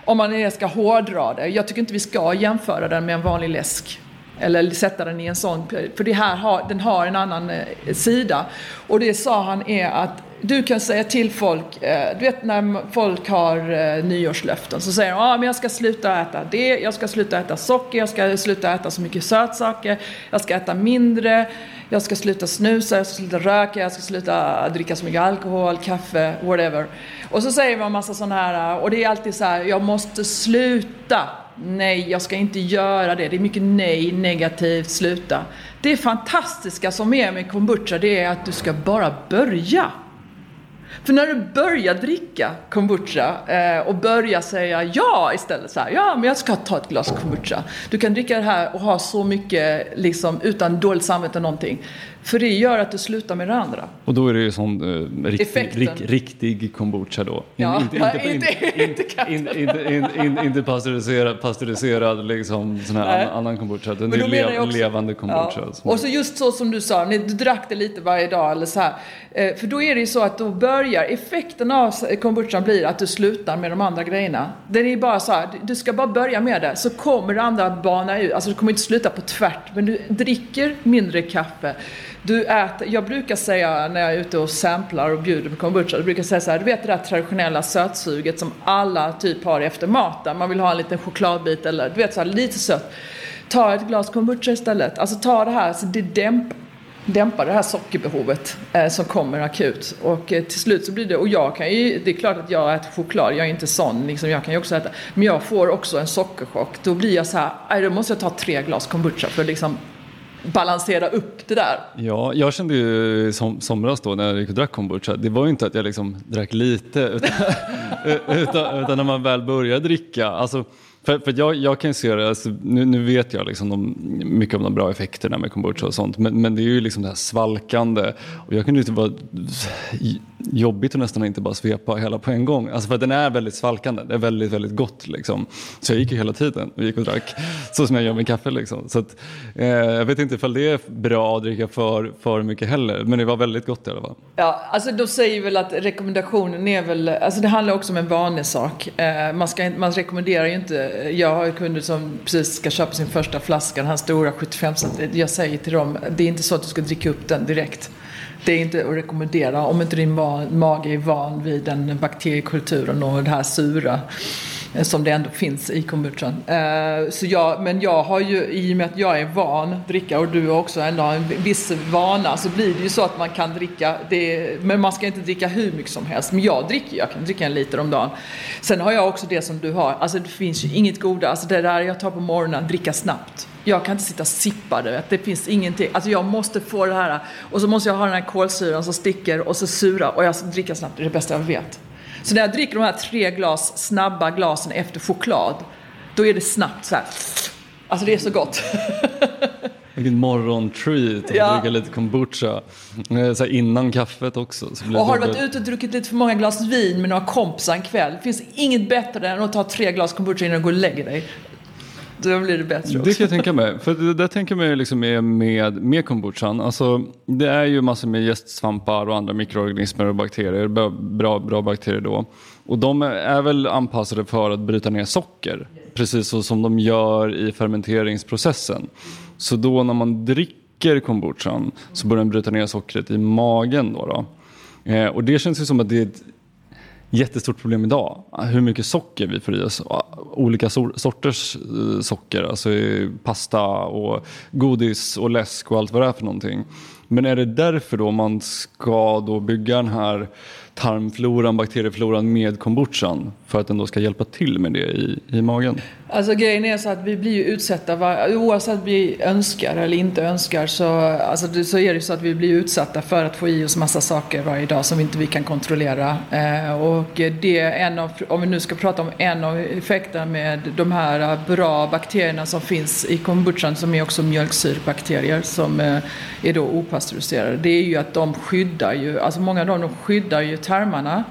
Om man ska hårdra det. Jag tycker inte vi ska jämföra den med en vanlig läsk. Eller sätta den i en sån, för det här har, den har en annan eh, sida. Och det sa han är att du kan säga till folk, eh, du vet när folk har eh, nyårslöften så säger de ah, men jag ska sluta äta det, jag ska sluta äta socker, jag ska sluta äta så mycket sötsaker, jag ska äta mindre, jag ska sluta snusa, jag ska sluta röka, jag ska sluta dricka så mycket alkohol, kaffe, whatever. Och så säger man massa sådana här, eh, och det är alltid så här, jag måste sluta nej, jag ska inte göra det. Det är mycket nej, negativt, sluta. Det fantastiska som är med kombucha, det är att du ska bara börja. För när du börjar dricka kombucha eh, och börjar säga ja istället så här, ja men jag ska ta ett glas kombucha. Du kan dricka det här och ha så mycket liksom utan dåligt samvete någonting. För det gör att du slutar med det andra. Och då är det ju sån uh, riktig, rik, riktig kombucha då? Ja, inte, inte, pasteuriserad, pasteuriserad liksom, sån här annan, annan kombucha. Det är le, också, levande kombucha. Ja. Och så just så som du sa, du drack det lite varje dag eller så här. Eh, för då är det ju så att då börjar effekten av kombuchan blir att du slutar med de andra grejerna. Den är bara så här, du ska bara börja med det så kommer det andra att bana ut. Alltså du kommer inte sluta på tvärt men du dricker mindre kaffe. Du äter, jag brukar säga när jag är ute och samplar och bjuder på kombucha, jag brukar säga så här, du vet det där traditionella sötsuget som alla typ har efter maten. Man vill ha en liten chokladbit eller du vet så här, lite sött. Ta ett glas kombucha istället. Alltså ta det här, så det dämpar dämpa det här sockerbehovet eh, som kommer akut. Och eh, till slut så blir det, och jag kan ju, det är klart att jag äter choklad, jag är inte sån, liksom, jag kan ju också äta, men jag får också en sockerchock. Då blir jag så här, då måste jag ta tre glas kombucha för liksom balansera upp det där. Ja, jag kände ju som, somras då när jag gick och drack kombucha, det var ju inte att jag liksom drack lite utan, utan, utan när man väl började dricka. Alltså, för, för jag, jag kan ju se det, alltså, nu, nu vet jag liksom de, mycket om de bra effekterna med kombucha och sånt, men, men det är ju liksom det här svalkande och jag kunde ju inte vara jobbigt att nästan inte bara svepa hela på en gång. Alltså för att den är väldigt svalkande, det är väldigt, väldigt gott liksom. Så jag gick ju hela tiden och gick och drack så som jag gör med kaffe liksom. Så att, eh, jag vet inte ifall det är bra att dricka för, för mycket heller, men det var väldigt gott i alla fall. Ja, alltså då säger väl att rekommendationen är väl, alltså det handlar också om en vanesak. Eh, man, ska, man rekommenderar ju inte, jag har ju kunder som precis ska köpa sin första flaska, den här stora 75 så Jag säger till dem, det är inte så att du ska dricka upp den direkt. Det är inte att rekommendera om inte din mage är van vid den bakteriekulturen och det här sura. Eh, som det ändå finns i kombuchan. Eh, så jag, men jag har ju, i och med att jag är van att dricka och du också ändå har en viss vana så blir det ju så att man kan dricka, det, men man ska inte dricka hur mycket som helst. Men jag dricker, jag kan dricka en liter om dagen. Sen har jag också det som du har, alltså det finns ju inget goda, alltså det där jag tar på morgonen, dricka snabbt. Jag kan inte sitta och sippa det, det finns ingenting. Alltså jag måste få det här och så måste jag ha den här kolsyran som sticker och så sura och jag dricker dricka snabbt, det är det bästa jag vet. Så när jag dricker de här tre glas snabba glasen efter choklad, då är det snabbt så här. Alltså det är så gott. Vilken morgontreat att Ja. dricka lite kombucha. Eh, Så här innan kaffet också. Så blir Och har du varit ute och druckit lite för många glas vin med några kompisar en kväll, det finns inget bättre än att ta tre glas kombucha innan du går och lägger dig. Då blir det bättre Det också. kan jag tänka mig. För det där tänker man ju liksom med, med, med kombuchan. Alltså, det är ju massor med gästsvampar och andra mikroorganismer och bakterier. Bra, bra, bra bakterier då. Och de är väl anpassade för att bryta ner socker. Precis så som de gör i fermenteringsprocessen. Så då när man dricker kombuchan så börjar den bryta ner sockret i magen. Då, då. Eh, och det känns ju som att det är ett jättestort problem idag. Hur mycket socker vi får i oss. Olika sorters eh, socker, alltså pasta och godis och läsk och allt vad det är för någonting. Men är det därför då man ska då bygga den här tarmfloran, bakteriefloran med kombuchan? För att den då ska hjälpa till med det i, i magen? Alltså grejen är så att vi blir ju utsatta, var, oavsett om vi önskar eller inte önskar så, alltså, så är det ju så att vi blir utsatta för att få i oss massa saker varje dag som vi inte vi kan kontrollera. Eh, och det är en av, om vi nu ska prata om en av effekterna med de här bra bakterierna som finns i kombuchan som är också mjölksyrebakterier som eh, är då opastöriserade. Det är ju att de skyddar ju, alltså många av dem de skyddar ju tarmarna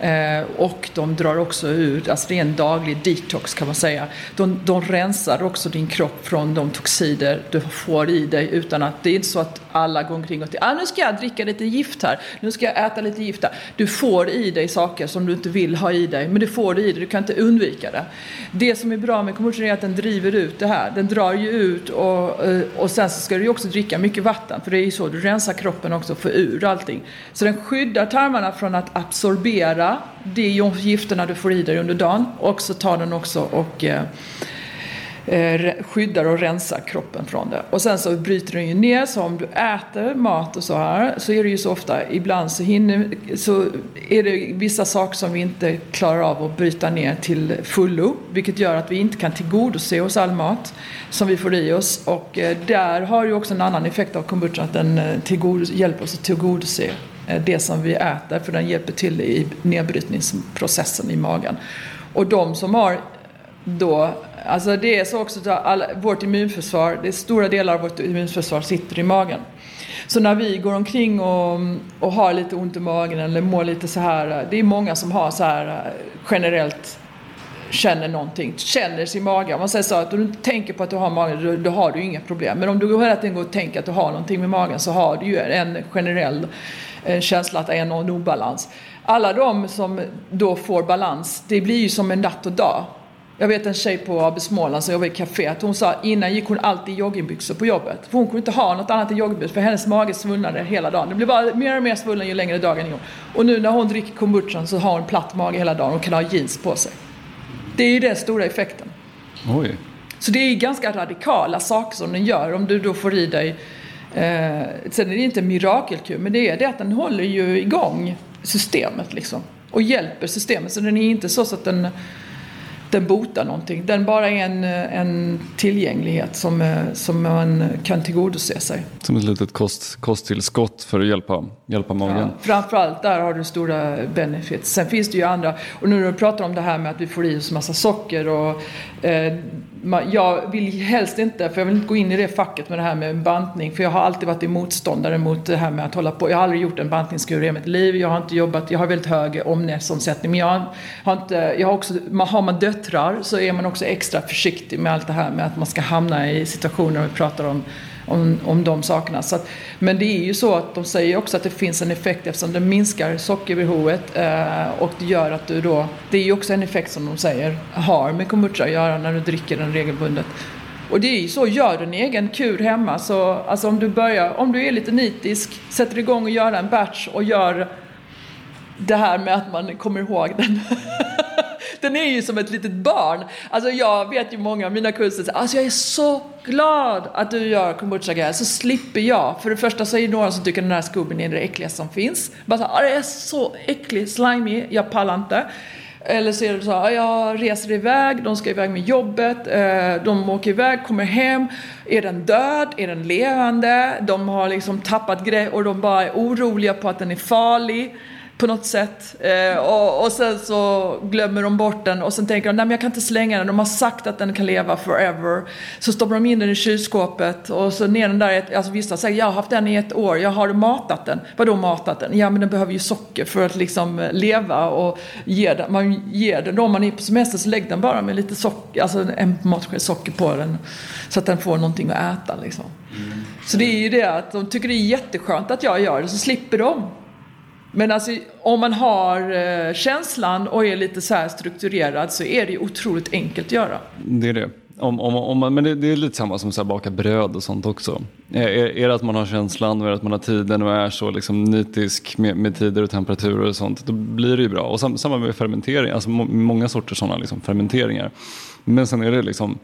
Eh, och de drar också ut, alltså det är en daglig detox kan man säga. De, de rensar också din kropp från de toxider du får i dig utan att, det är inte så att alla går omkring och tänker ah, nu ska jag dricka lite gift här, nu ska jag äta lite gift här. Du får i dig saker som du inte vill ha i dig, men du får det i dig, du kan inte undvika det. Det som är bra med kombucha är att den driver ut det här, den drar ju ut och, eh, och sen så ska du ju också dricka mycket vatten, för det är ju så, du rensar kroppen också får ur allting. Så den skyddar tarmarna från att absorbera de gifterna du får i dig under dagen och så tar den också och eh, Eh, skyddar och rensar kroppen från det. Och sen så bryter den ju ner, så om du äter mat och så här så är det ju så ofta, ibland så, hinner, så är det vissa saker som vi inte klarar av att bryta ner till fullo, vilket gör att vi inte kan tillgodose oss all mat som vi får i oss. Och eh, där har ju också en annan effekt av kombucha, att den eh, hjälper oss att tillgodose det som vi äter, för den hjälper till i nedbrytningsprocessen i magen. Och de som har då, alltså det är så också att all, vårt immunförsvar, det är stora delar av vårt immunförsvar sitter i magen. Så när vi går omkring och, och har lite ont i magen eller mår lite så här, det är många som har så här generellt känner någonting, känner sin mage. Om man säger så att om du inte tänker på att du har magen, då, då har du inga problem. Men om du hela tiden går och tänker att du har någonting med magen så har du ju en generell en känsla att det är någon obalans. Alla de som då får balans, det blir ju som en natt och dag. Jag vet en tjej på AB Småland som jobbar i att hon sa innan gick hon alltid i joggingbyxor på jobbet. För hon kunde inte ha något annat än joggingbyxor för hennes mage svullnade hela dagen. Det blev bara mer och mer svullen ju längre dagen gick. Och nu när hon dricker kombuchan så har hon platt mage hela dagen och kan ha jeans på sig. Det är ju den stora effekten. Oj. Så det är ganska radikala saker som den gör om du då får i dig Eh, sen är det inte en mirakelkur, men det är det att den håller ju igång systemet liksom. Och hjälper systemet. Så den är inte så, så att den den botar någonting. Den bara är en, en tillgänglighet som, som man kan tillgodose sig. Som ett litet kost, kosttillskott för att hjälpa, hjälpa magen. Ja, framförallt där har du stora benefits. Sen finns det ju andra. Och nu när du pratar om det här med att vi får i oss massa socker och Eh, jag vill helst inte, för jag vill inte gå in i det facket med det här med bantning. För jag har alltid varit motståndare mot det här med att hålla på. Jag har aldrig gjort en bantningskur i mitt liv. Jag har inte jobbat, jag har väldigt hög omnäsomsättning. Men jag har inte, jag har också, har man döttrar så är man också extra försiktig med allt det här med att man ska hamna i situationer och vi pratar om om, om de sakerna. Så att, men det är ju så att de säger också att det finns en effekt eftersom det minskar sockerbehovet eh, och det gör att du då, det är ju också en effekt som de säger har med kombucha att göra när du dricker den regelbundet. Och det är ju så, gör du en egen kur hemma så alltså om du börjar, om du är lite nitisk, sätter igång och gör en batch och gör det här med att man kommer ihåg den. den är ju som ett litet barn. Alltså jag vet ju många av mina kurser säger alltså jag är så glad att du gör kombucha så slipper jag. För det första så är det några som tycker den här skubben är det äckligaste som finns. Bara så här, ah, det är så äcklig, slimy, jag pallar inte. Eller så är det så här, ah, jag reser iväg, de ska iväg med jobbet, eh, de åker iväg, kommer hem. Är den död? Är den levande? De har liksom tappat grejer och de bara är oroliga på att den är farlig på något sätt. Eh, och, och, sen så glömmer de bort den och sen tänker de, nej men jag kan inte slänga den, de har sagt att den kan leva forever. Så stoppar de in den i kylskåpet och så ner den där, alltså vissa säger, jag har haft den i ett år, jag har matat den. Vadå matat den? Ja men den behöver ju socker för att liksom eh, leva och ge den, man ger den, då om man är på semester så lägg den bara med lite socker, alltså en matsked socker på den. Så att den får någonting att äta liksom. Mm. Så det är ju det att de tycker det är jätteskönt att jag gör det, så slipper de. Men alltså, om man har eh, känslan och är lite så här strukturerad så är det otroligt enkelt att göra. Det är det. Om, om, om man, men det, det, är lite samma som att baka bröd och sånt också. Eh, är, är det att man har känslan och är det att man har tiden och är så liksom nitisk med, med tider och temperaturer och sånt, då blir det ju bra. Och sam, samma med fermentering, alltså må, många sorters sådana liksom fermenteringar. Men sen är det liksom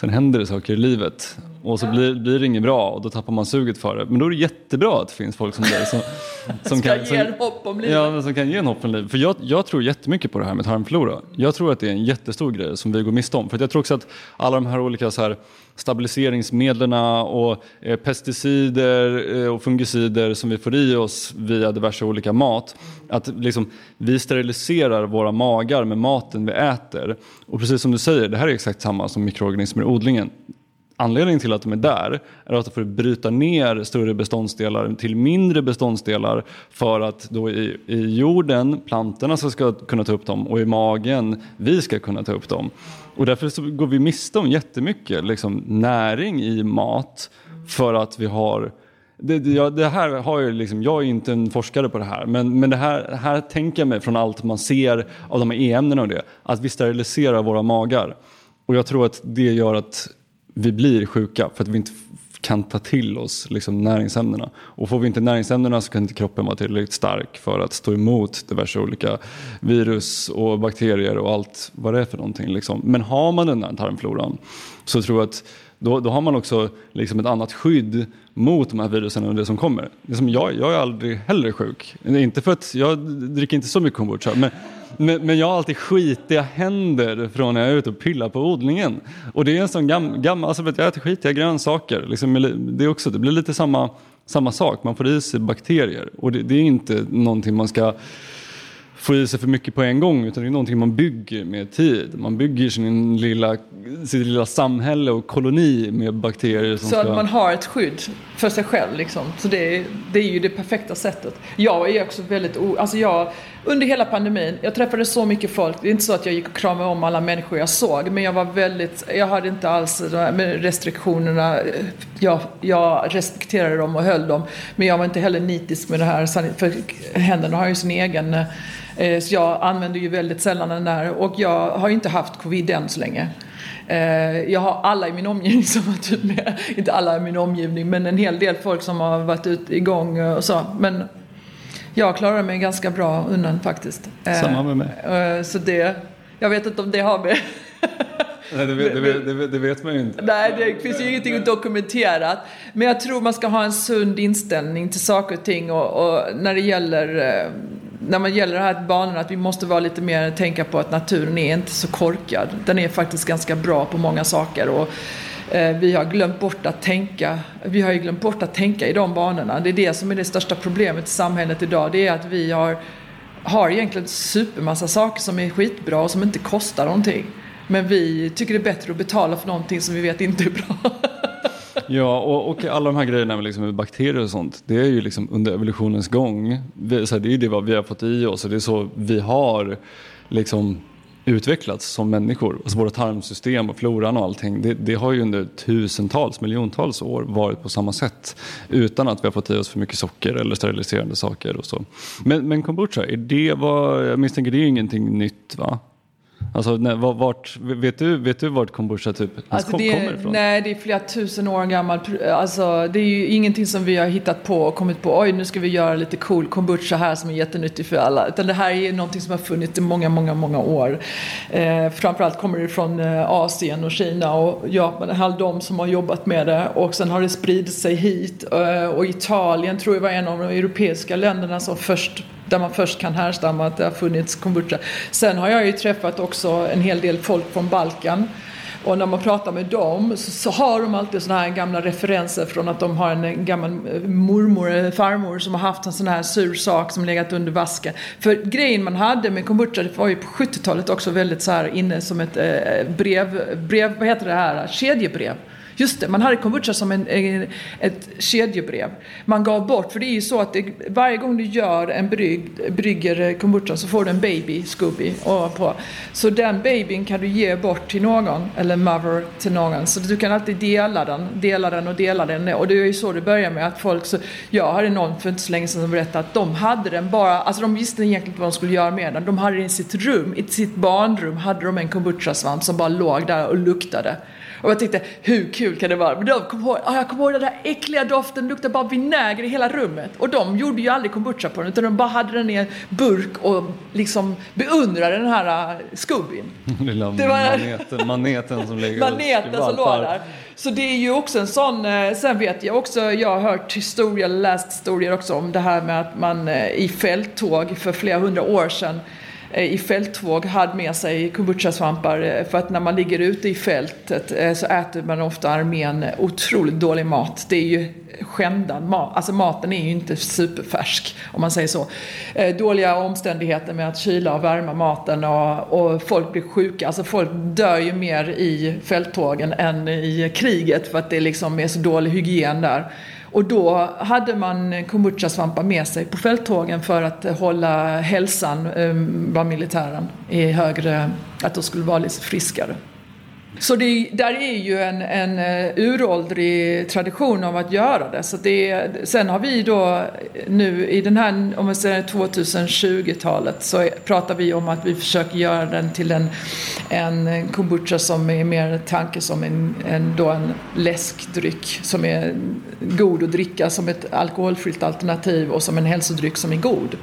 Sen händer det saker i livet och så blir, blir det inget bra och då tappar man suget för det. Men då är det jättebra att det finns folk som dig som, som, kan, ge en hopp om livet. Ja, som kan ge en hopp om livet. För jag, jag tror jättemycket på det här med tarmflora. Jag tror att det är en jättestor grej som vi går miste om. För jag tror också att alla de här olika så här, stabiliseringsmedlen och eh, pesticider eh, och fungicider som vi får i oss via diverse olika mat. Att liksom, vi steriliserar våra magar med maten vi äter. Och precis som du säger, det här är exakt samma som mikroorganismer i odlingen. Anledningen till att de är där är att de får bryta ner större beståndsdelar till mindre beståndsdelar för att då i, i jorden, plantorna ska kunna ta upp dem och i magen, vi ska kunna ta upp dem. Och därför så går vi miste om jättemycket liksom, näring i mat för att vi har det, det, det, här har jag, liksom, jag är inte en forskare på det här, men, men det här, här tänker jag mig från allt man ser av de här e-ämnena och det, att vi steriliserar våra magar. Och jag tror att det gör att vi blir sjuka för att vi inte kan ta till oss liksom, näringsämnena. Och får vi inte näringsämnena så kan inte kroppen vara tillräckligt stark för att stå emot diverse olika virus och bakterier och allt vad det är för någonting. Liksom. Men har man den här tarmfloran så tror jag att då, då har man också liksom ett annat skydd mot de här virusen och det som kommer. Det som jag, jag är aldrig heller sjuk. Inte för att jag dricker inte så mycket kombucha men men, men jag har alltid skitiga händer från när jag är ute och pillar på odlingen. Och det är en sån gammal, gam, alltså vet jag äter skitiga grönsaker. Liksom, det, är också, det blir lite samma, samma sak, man får i sig bakterier. Och det, det är inte någonting man ska få i sig för mycket på en gång utan det är någonting man bygger med tid. Man bygger sin lilla, sitt lilla samhälle och koloni med bakterier. Så ska... att man har ett skydd för sig själv liksom. Så det är, det är ju det perfekta sättet. Jag är också väldigt o... Alltså jag, under hela pandemin, jag träffade så mycket folk. Det är inte så att jag gick och kramade om alla människor jag såg men jag var väldigt, jag hade inte alls de här restriktionerna. Jag, jag respekterade dem och höll dem. Men jag var inte heller nitisk med det här för händerna har ju sin egen eh, så jag använder ju väldigt sällan den där och jag har ju inte haft covid än så länge. Eh, jag har alla i min omgivning som har typ med, inte alla i min omgivning, men en hel del folk som har varit ut igång och så. Men jag klarar mig ganska bra undan faktiskt. Samma med mig. Eh, så det, jag vet inte om det har med Nej, det, vet, det, vet, det, vet, det man ju inte. Nej, det finns ju ingenting dokumenterat. Men jag tror man ska ha en sund inställning till saker och ting och, och när det gäller eh, när man gäller de här banorna att vi måste vara lite mer tänka på att naturen är inte så korkad. Den är faktiskt ganska bra på många saker. Och, eh, Eh, vi har glömt bort att tänka. Vi har ju glömt bort att tänka i de banorna. Det är det som är det största problemet i samhället idag. Det är att vi har, har egentligen supermassa saker som är skitbra och som inte kostar någonting. Men vi tycker det är bättre att betala för någonting som vi vet inte är bra. Ja, och, och alla de här grejerna med, liksom, med bakterier och sånt, det är ju liksom under evolutionens gång. Vi, så här, det är ju det vad vi har fått i oss och det är så vi har liksom utvecklats som människor. Alltså våra tarmsystem och floran och allting, det, det, har ju under tusentals, miljontals år varit på samma sätt. Utan att vi har fått i oss för mycket socker eller steriliserande saker och så. Men, men kombucha, är det vad, jag misstänker det är ingenting nytt va? Alltså, när, vart, vet, du, vet du vart kombucha typ alltså det, kommer ifrån? Nej, det är flera tusen år gammalt. Alltså, det är ju ingenting som vi har hittat på och kommit på. Oj, nu ska vi göra lite cool kombucha här som är jättenyttig för alla. Utan det här är någonting som har funnits i många, många, många år. Eh, framförallt kommer det från eh, Asien och Kina och Japan. Är de som har jobbat med det. Och sen har det spridit sig hit. Eh, och Italien tror jag var en av de europeiska länderna som först där man först kan härstamma att det har funnits kombucha. Sen har jag ju träffat också en hel del folk från Balkan. Och när man pratar med dem så, så har de alltid sådana här gamla referenser från att de har en gammal eh, mormor eller farmor som har haft en sån här sur sak som legat under vasken. För grejen man hade med kombucha det var ju på 70-talet också väldigt så här inne som ett eh, brev, brev, vad heter det här, kedjebrev. Just det, man hade kombucha som en, en, ett kedjebrev. Man gav bort, för det är ju så att det, varje gång du gör en brygg, brygger kombucha så får du en baby, Scooby, ovanpå. Så den babyn kan du ge bort till någon, eller mother till någon. Så du kan alltid dela den, dela den och dela den. Och det är ju så det börjar med att folk, så, jag hade någon för inte så länge sedan som berättade att de hade den bara, alltså de visste egentligen inte vad de skulle göra med den. De hade den i sitt rum, i sitt barnrum hade de en kombuchasvamp som bara låg där och luktade. Och jag tänkte, hur kul kan det vara? Men de kom ihåg, ah, jag kommer ihåg den där äckliga doften, det luktade bara vinäger i hela rummet. Och de gjorde ju aldrig kombucha på den, utan de bara hade den i en burk och liksom beundrade den här uh, skubbin. Lilla det var, maneten, maneten som ligger Maneten som låg där. Så det är ju också en sån, eh, sen vet jag också, jag har hört historier, läst historier också om det här med att man eh, i fälttåg för flera hundra år sedan Eh, i fälttåg hade med sig kombuchasvampar eh, för att när man ligger ute i fältet eh, så äter man ofta armén otroligt dålig mat. Det är ju skändad mat, alltså maten är ju inte superfärsk om man säger så. Dåliga omständigheter med att kyla och värma maten och, och folk blir sjuka. Alltså folk dör ju mer i fälttågen än i kriget för att det liksom är så dålig hygien där. Och då hade man kombuchasvampar med sig på fälttågen för att hålla hälsan eh, bland militären i högre, att de skulle vara lite friskare. Så det där är ju en, en eh, uråldrig tradition av att göra det. Så det. Sen har vi då nu i den här, om man säger 2020-talet, så pratar vi om att vi försöker göra den till en, en kombucha som är mer tanke som en, en, då en läskdryck som är god att dricka som ett alkoholfritt alternativ och som en hälsodryck som är god.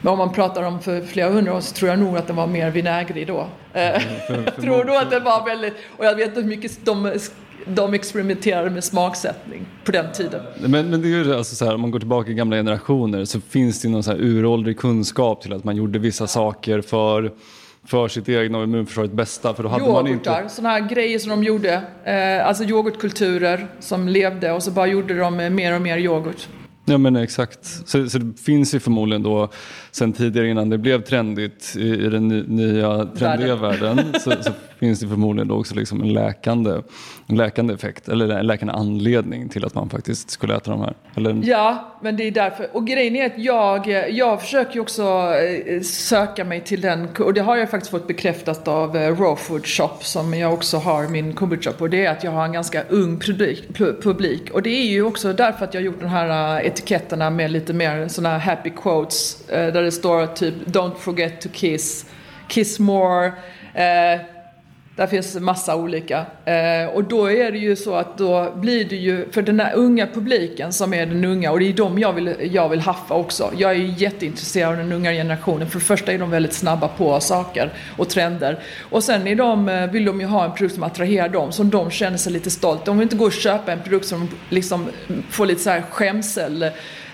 Men om man pratar om för flera hundra år så tror jag nog att den var mer vinägrig då. Mm, jag tror nog att den var väldigt, och jag vet inte hur mycket de de experimenterade med smaksättning på den tiden. Men, men det är ju alltså så här, om man går tillbaka i gamla generationer så finns det någon så här uråldrig kunskap till att man gjorde vissa saker för för sitt egna och immunförsvaret bästa. För då hade Yoghurtar, man inte... sådana här grejer som de gjorde. Eh, alltså yoghurtkulturer som levde och så bara gjorde de mer och mer yoghurt. Ja men exakt. Så, så det finns ju förmodligen då sen tidigare innan det blev trendigt i, i den nya trendiga världen, världen så, så, finns det förmodligen då också liksom en läkande, en läkande effekt eller en läkande anledning till att man faktiskt skulle äta de här. Eller... Ja, men det är därför. Och grejen är att jag, jag försöker ju också eh, söka mig till den, och det har jag faktiskt fått bekräftat av eh, Raw Food Shop som jag också har min kombucha på. Det är att jag har en ganska ung publik. Och det är ju också därför att jag har gjort de här eh, etiketterna med lite mer sådana här happy quotes där det står typ Don't forget to kiss, kiss more. Eh, Där finns massa olika. Eh, och då är det ju så att då blir det ju, för den här unga publiken som är den unga, och det är dem jag vill, jag vill haffa också. Jag är ju jätteintresserad av den unga generationen. För det första är de väldigt snabba på saker och trender. Och sen är de, eh, vill de ju ha en produkt som attraherar dem, som de känner sig lite stolta. De vill inte gå och köpa en produkt som liksom får lite så här skämsel.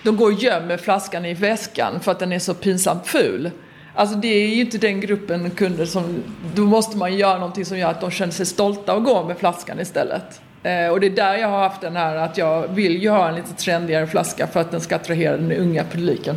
De går och gömmer flaskan i väskan för att den är så pinsamt ful. Alltså det är ju inte den gruppen kunder som, då måste man göra någonting som gör att de känner sig stolta och går med flaskan istället. Eh, och det är där jag har haft den här att jag vill ju ha en lite trendigare flaska för att den ska attrahera den unga publiken.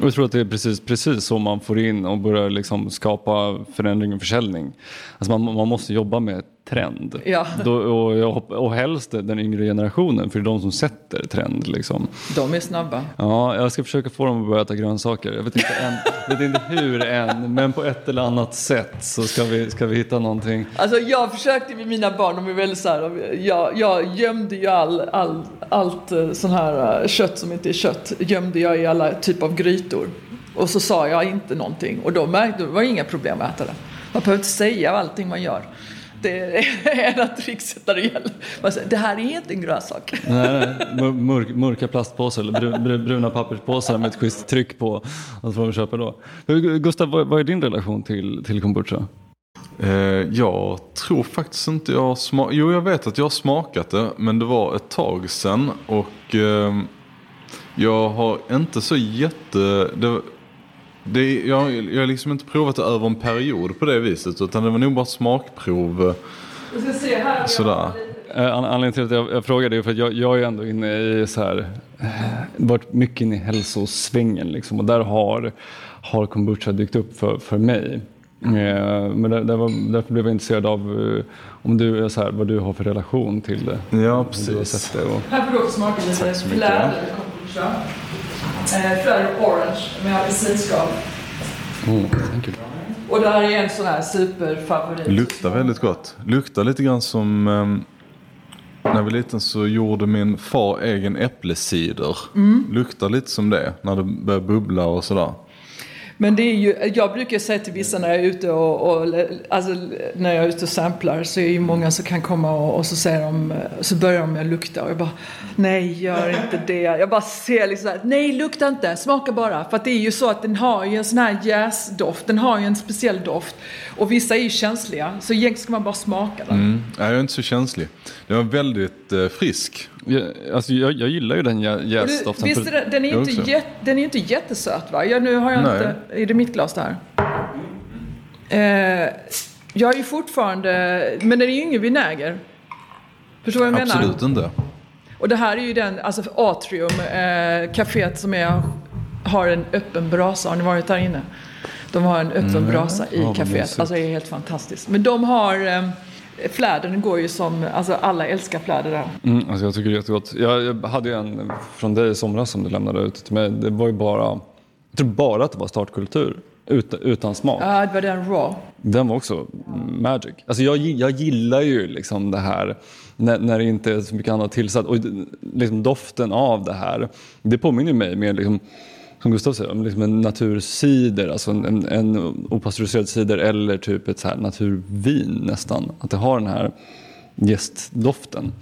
Och jag tror att det är precis, precis så man får in och börjar liksom skapa förändring och försäljning. Alltså man, man måste jobba med trend. Ja. Då, och, och helst den yngre generationen, för det är de som sätter trend. Liksom. De är snabba. Ja, jag ska försöka få dem att börja äta grönsaker. Jag vet inte, än, vet inte hur än, men på ett eller annat sätt så ska vi, ska vi hitta någonting. Alltså jag försökte med mina barn, de är väldigt så här, jag, jag gömde ju all, all, allt eh, sån här eh, kött som inte är kött, gömde jag i alla typer av grytor. Och så sa jag inte någonting och då märkte det var inga problem att äta det. Man behöver inte säga allting man gör. Det är ena trickset när det gäller. Man det här är inte en grönsak. Nej, nej. Mörk, mörka plastpåsar eller bruna papperspåsar med ett schysst tryck på. Att få köpa då. Gustav, vad är din relation till, till kombucha? Eh, jag tror faktiskt inte jag har smakat. Jo, jag vet att jag har smakat det. Men det var ett tag sedan. Och eh, jag har inte så jätte... Det, det, jag, jag har liksom inte provat det över en period på det viset utan det var nog bara smakprov. Jag ska se, här sådär. Eh, anledningen till att jag, jag frågar är för att jag, jag är ändå inne i så här, eh, varit mycket inne i hälsosvängen liksom och där har, har kombucha dykt upp för, för mig. Eh, men där, där var, därför blev jag intresserad av om du, så här, vad du har för relation till det. Ja, precis. Det och... Här får du också smaka lite fläder kombucha. Eh, Flöder Orange med apelsinskal. Thank you. Och det här är en sån här superfavorit. Luktar väldigt gott. Luktar lite grann som um, när jag var liten så gjorde min far egen äppelcider. Mm. Luktar lite som det när det börjar bubbla och sådär. Men det är ju, jag brukar säga till vissa när jag är ute och, och alltså, när jag är ute och samplar så är det ju många som kan komma och, och, så säger de, så börjar de med att lukta och jag bara nej gör inte det. Jag bara ser liksom nej lukta inte, smaka bara. För att det är ju så att den har ju en sån här jäsdoft, den har ju en speciell doft. Och vissa är ju känsliga så egentligen ska man bara smaka den. Mm. jag är inte så känslig. Den var väldigt eh, frisk. Jag, alltså jag, jag gillar ju den jäsdoften. Visst är den, den är inte, jät, den är inte jättesöt va? Jag, nu har jag Nej. inte, är det mitt glas där? Eh, jag är ju fortfarande, men den är ju ingen vinäger. Förstår du vad jag Absolut menar? Absolut inte. Och det här är ju den, alltså Atrium, eh, kaféet som är, har en öppen brasa. Har ni varit där inne? De har en öppen mm. brasa i ja, kaféet. Alltså det är helt fantastiskt. Men de har eh, Flädern går ju som, alltså alla älskar fläder där. Mm, alltså jag tycker det är jättegott. Jag, jag hade ju en från dig i somras som du lämnade ut till mig. Det var ju bara, jag tror bara att det var startkultur. Ut, utan smak. Ja, det var den raw. Den var också magic. Alltså jag, jag gillar ju liksom det här när, när det inte är så mycket annat tillsatt. Och liksom doften av det här, det påminner mig mer liksom som Gustav säger, om liksom en naturcider, alltså en, en, en opastöriserad cider eller typ ett så här naturvin nästan. Att det har den här gästdoften.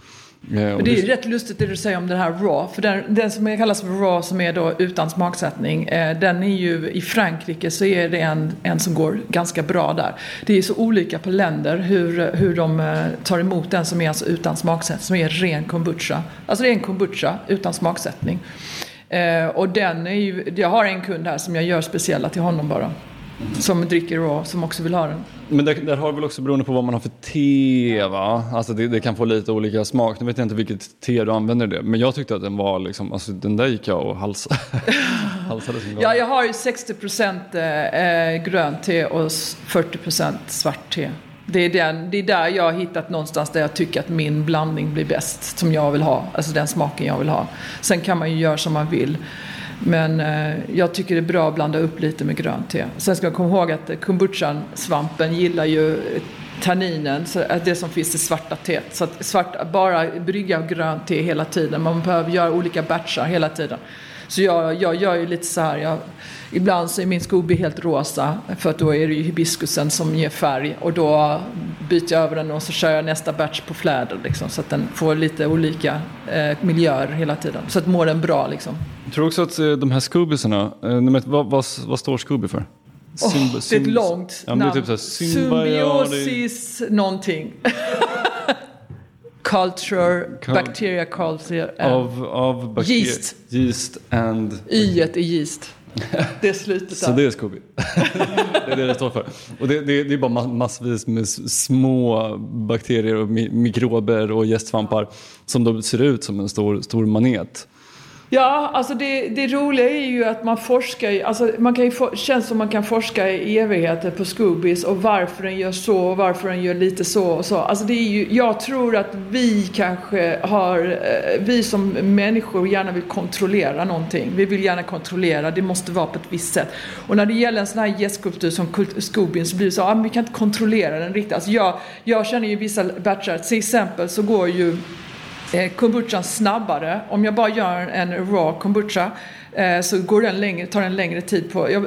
Eh, Men det är ju rätt lustigt det du säger om den här raw. För den, den som kallas för raw som är då utan smaksättning. Eh, den är ju i Frankrike så är det en, en som går ganska bra där. Det är så olika på länder hur, hur de eh, tar emot den som är alltså utan smaksättning. Som är ren kombucha. Alltså det är en kombucha utan smaksättning. Eh, och den är ju, jag har en kund här som jag gör speciella till honom bara. Som dricker raw, som också vill ha den. Men där, där har väl också beroende på vad man har för te va? Alltså det, det, kan få lite olika smak. Nu vet jag inte vilket te du använder det. Men jag tyckte att den var liksom, alltså den där gick jag och halsade. halsade som ja, jag har ju 60% eh, grönt te och 40% svart te. Det är, den, det är där jag har hittat någonstans där jag tycker att min blandning blir bäst. Som jag vill ha. Alltså den smaken jag vill ha. Sen kan man ju göra som man vill. Men eh, jag tycker det är bra att blanda upp lite med grönt te. Sen ska man komma ihåg att kombuchan, svampen, gillar ju tanninen, så det som finns i svarta teet. Så att svart, bara brygga grönt te hela tiden. Man behöver göra olika batchar hela tiden. Så jag, jag gör ju lite så här, jag, ibland så är min Scooby helt rosa för att då är det ju hibiskusen som ger färg och då byter jag över den och så kör jag nästa batch på fläder liksom, så att den får lite olika eh, miljöer hela tiden. Så att mår den bra liksom. Jag tror också att eh, de här Scoobisarna, eh, vad, vad, vad står Scooby för? Oh, det är ett långt ja, namn. Typ så här, Symbiosis någonting. culture, Cul bacteria culture. Av, av yeast. Yeast and... Y är yeast. Det är slutet Så det är Scooby. det är det det står för. Och det, det, det är bara massvis med små bakterier och mikrober och gästsvampar som då ser ut som en stor, stor manet. Ja, alltså det, det roliga är ju att man forskar, alltså man kan ju, känns som man kan forska i evigheter på Scoobies och varför den gör så och varför den gör lite så och så. Alltså det är ju, jag tror att vi kanske har, eh, vi som människor gärna vill kontrollera någonting. Vi vill gärna kontrollera, det måste vara på ett visst sätt. Och när det gäller en sån här gästskulptur som Scoobien så blir det så, ah, vi kan inte kontrollera den riktigt. Alltså jag, jag känner ju vissa batchar, till exempel så går ju Eh, kombuchan snabbare. Om jag bara gör en raw kombucha eh, så går den längre, tar den längre tid på. Jag,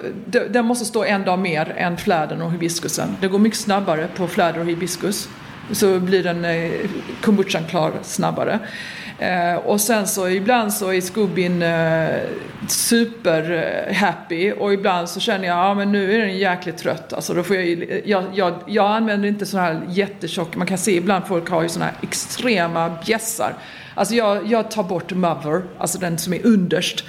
den måste stå en dag mer än flädern och hibiskusen. Det går mycket snabbare på fläder och hibiskus. Så blir den eh, kombuchan klar snabbare. Eh, och sen så ibland så är Scoobin eh, super eh, happy och ibland så känner jag, ja men nu är den jäkligt trött. Alltså då får jag, jag, jag, jag använder inte sådana här jättetjocka, man kan se ibland folk har ju sådana här extrema bjässar. Alltså jag, jag tar bort mother, alltså den som är underst.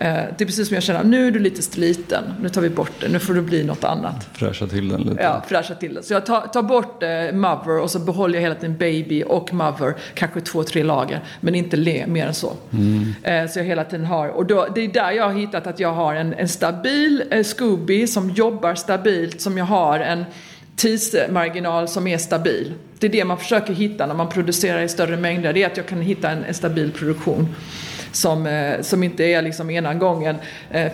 Eh, det är precis som jag känner, nu är du lite sliten, nu tar vi bort det, nu får det bli något annat. Fräscha till den lite. Ja, fräscha till den. Så jag tar, tar bort eh, mother och så behåller jag hela tiden baby och mother, kanske två, tre lager, men inte le, mer än så. Mm. Eh, så jag hela tiden har, och då, det är där jag har hittat att jag har en, en stabil eh, Scooby som jobbar stabilt, som jag har en tidsmarginal som är stabil. Det är det man försöker hitta när man producerar i större mängder, det är att jag kan hitta en, en stabil produktion som, eh, som inte är liksom ena gången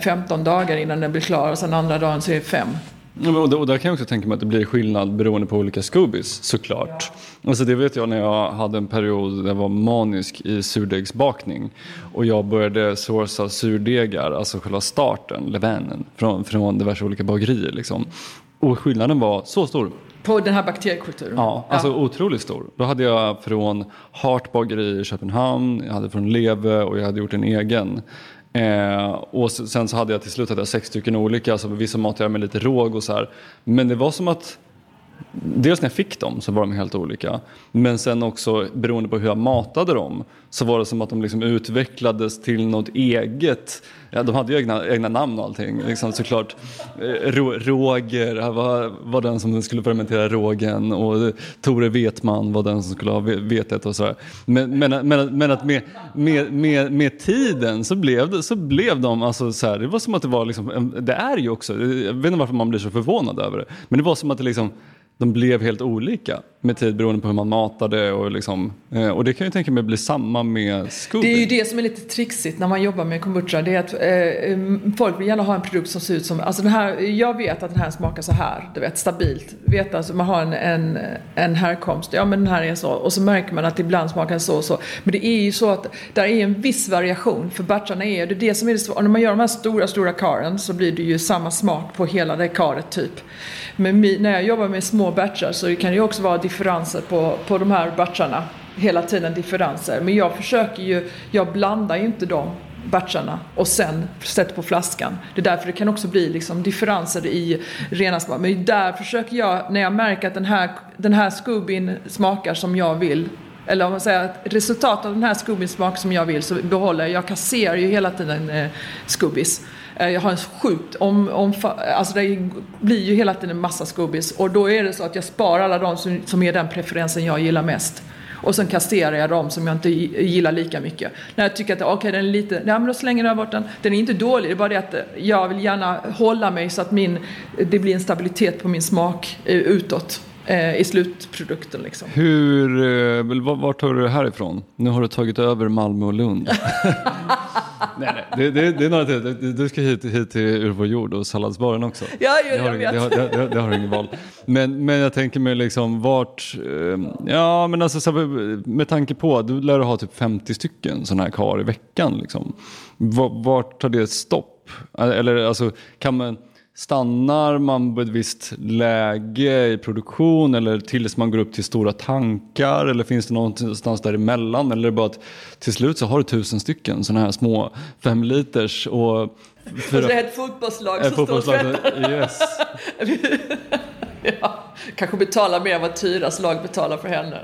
15 eh, dagar innan den blir klar och sen andra dagen så är det fem. Och där kan jag också tänka mig att det blir skillnad beroende på olika Scoobies såklart. Ja. Alltså det vet jag när jag hade en period där jag var manisk i surdegsbakning och jag började sourca surdegar, alltså själva starten, levainen, från, från diverse olika bagerier. Liksom. Och skillnaden var så stor. På den här bakteriekulturen? Ja, alltså ja. otroligt stor. Då hade jag från Hart bageri i Köpenhamn, jag hade från Leve och jag hade gjort en egen. Eh, och sen så hade jag till slut hade jag sex stycken olika, så vissa matade jag med lite råg och så här. Men det var som att Dels när jag fick dem så var de helt olika. Men sen också beroende på hur jag matade dem så var det som att de liksom utvecklades till något eget. Ja, de hade ju egna, egna namn och allting. Liksom, såklart eh, Roger var, var den som skulle fermentera rågen och Tore Vetman var den som skulle ha vetet och sådär. Men, men, men, men att med, med, med, med, tiden så blev, det, så blev de, alltså så här, det var som att det var liksom, det är ju också, jag vet inte varför man blir så förvånad över det, men det var som att det liksom de blev helt olika med tid beroende på hur man matade och liksom, eh, och det kan jag tänka mig bli samma med Scooby. Det är ju det som är lite trixigt när man jobbar med kombucha. Det är att eh, eh, folk vill gärna ha en produkt som ser ut som, alltså den här, jag vet att den här smakar så här, du vet stabilt. Vet alltså man har en, en, en härkomst, ja men den här är så. Och så märker man att ibland smakar den så och så. Men det är ju så att där är en viss variation, för batcharna är det är det som är det svåra. När man gör de här stora, stora karen så blir det ju samma smak på hela det karet typ. Men när jag jobbar med små batchar så kan ju också vara differenser på, på de här batcharna. Hela tiden differenser. Men jag försöker ju, jag blandar ju inte de batcharna och sen sätter på flaskan. Det är därför det kan också bli liksom differenser i rena smak. Men där försöker jag, när jag märker att den här, den här Scoobin smakar som jag vill eller om man säger att resultatet av den här skubbin smak som jag vill så behåller jag. Jag kasserar ju hela tiden eh, Scoobies. Eh, jag har en sjukt om, om, alltså det blir ju hela tiden en massa skubbis och då är det så att jag sparar alla de som, som är den preferensen jag gillar mest. Och sen kasterar jag de som jag inte gillar lika mycket. När jag tycker att okej, okay, den är lite, nej men då slänger jag bort den. Den är inte dålig, det är bara det att eh, jag vill gärna hålla mig så att min, det blir en stabilitet på min smak eh, utåt eh, i slutprodukten. Liksom. Hur, vart tar du det här ifrån? Nu har du tagit över Malmö och Lund. nej, nej. Det, det, det är några till. Du, ska hit, hit till Ur vår jord och salladsbaren också. Ja, jag, Det har, jag vet. det, har, det, det, det har ingen val. Men, men jag tänker mig liksom vart, eh, ja men alltså med tanke på att du lär ha typ 50 stycken sådana här kar i veckan liksom. Va- Vart tar det stopp? Eller alltså kan man, stannar man på ett visst läge i produktion eller tills man går upp till stora tankar eller finns det någonstans däremellan eller är det bara att till slut så har du tusen stycken sådana här små fem liters och Och så är det ett fotbollslag som står och svettas. Yes. Ja, kanske betalar mer än vad Tyras lag betalar för henne.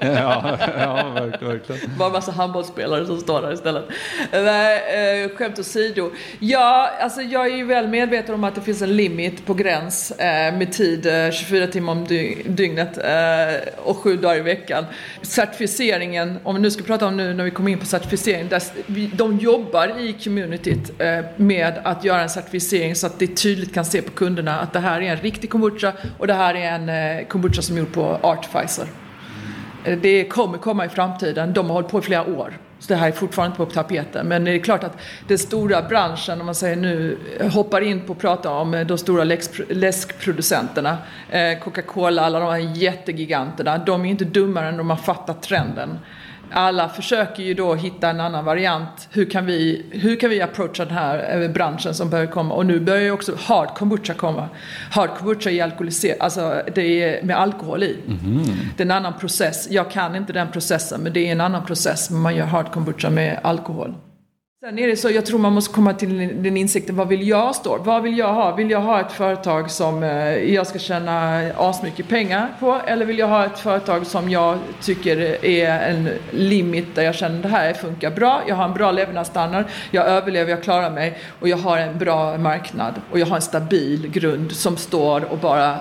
ja, ja verkligen. Bara en massa handbollsspelare som står där istället. Nej, eh, skämt åsido. Ja, alltså jag är ju väl medveten om att det finns en limit på gräns eh, med tid, eh, 24 timmar om dy- dygnet eh, och sju dagar i veckan. Certifieringen, om vi nu ska prata om nu när vi kommer in på certifiering, där de jobbar i communityt eh, med att göra en certifiering så att det tydligt kan se på kunderna att det här är en riktig kombucha och det här är en eh, kombucha som är gjord på Artificer. Eh, det kommer komma i framtiden. De har hållit på i flera år. Så det här är fortfarande inte på tapeten. Men det är klart att den stora branschen, om man säger nu, hoppar in på att prata om eh, de stora läskproducenterna. Coca-Cola, alla de här jättegiganterna. De är inte dummare än de har fattat trenden. Alla försöker ju då hitta en annan variant. Hur kan vi, hur kan vi approacha den här eh, branschen som börjar komma? Och nu börjar ju också hard kombucha komma. Hard kombucha är alkoholiserad, alltså det är med alkohol i. Det är en annan process. Jag kan inte den processen, men det är en annan process. Man gör hard kombucha med alkohol. Sen är det så, jag tror man måste komma till den insikten, vad vill jag stå? Vad vill jag ha? Vill jag ha ett företag som eh, jag ska tjäna asmycket pengar på? Eller vill jag ha ett företag som jag tycker är en limit där jag känner det här funkar bra, jag har en bra levnadsstandard, jag överlever, jag klarar mig och jag har en bra marknad och jag har en stabil grund som står och bara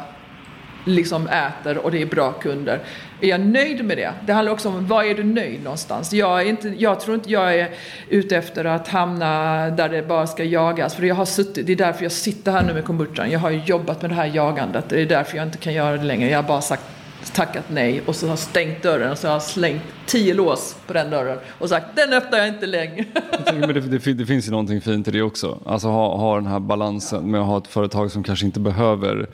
liksom äter och det är bra kunder. Är jag nöjd med det? Det handlar också om var är du nöjd någonstans? Jag, är inte, jag tror inte jag är ute efter att hamna där det bara ska jagas. För jag har suttit, det är därför jag sitter här nu med kombuchan. Jag har jobbat med det här jagandet. Det är därför jag inte kan göra det längre. Jag har bara sagt tackat nej och så har jag stängt dörren och så har jag slängt tio lås på den dörren och sagt den öppnar jag inte längre. Jag tänker, men det, det, det finns ju någonting fint i det också. Alltså ha, ha den här balansen med att ha ett företag som kanske inte behöver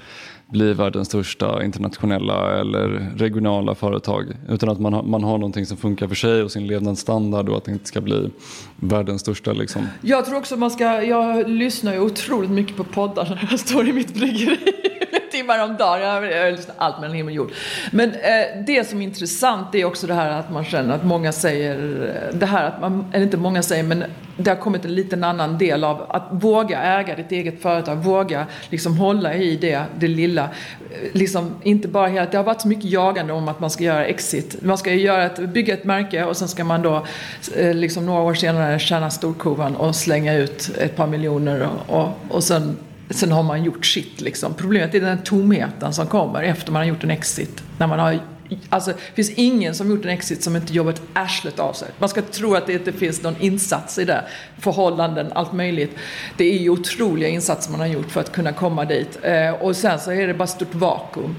bli världens största internationella eller regionala företag. Utan att man, har- man har någonting som funkar för sig och sin levnadsstandard och att det inte ska bli världens största liksom. Jag tror också man ska, jag lyssnar ju otroligt mycket på poddar när jag står i mitt bryggeri. Timmar om dagen, jag, lyssnar allt mellan himmel och jord. Men eh, det som är intressant är också det här att man känner att många säger, eh, det här att man, eller inte många säger, men det har kommit en liten annan del av att våga äga ditt eget företag, våga liksom hålla i det, det lilla. Eh, liksom inte bara hela, det har varit så mycket jagande om att man ska göra exit. Man ska ju göra ett, bygga ett märke och sen ska man då eh, liksom några år senare tjäna storkovan och slänga ut ett par miljoner och, och, och sen, sen har man gjort sitt liksom. Problemet är den tomheten som kommer efter man har gjort en exit. När man har Alltså, det finns ingen som gjort en exit som inte jobbat arslet av sig. Man ska tro att det inte finns någon insats i det. Förhållanden, allt möjligt. Det är ju otroliga insatser man har gjort för att kunna komma dit. Eh, och sen så är det bara ett stort vakuum.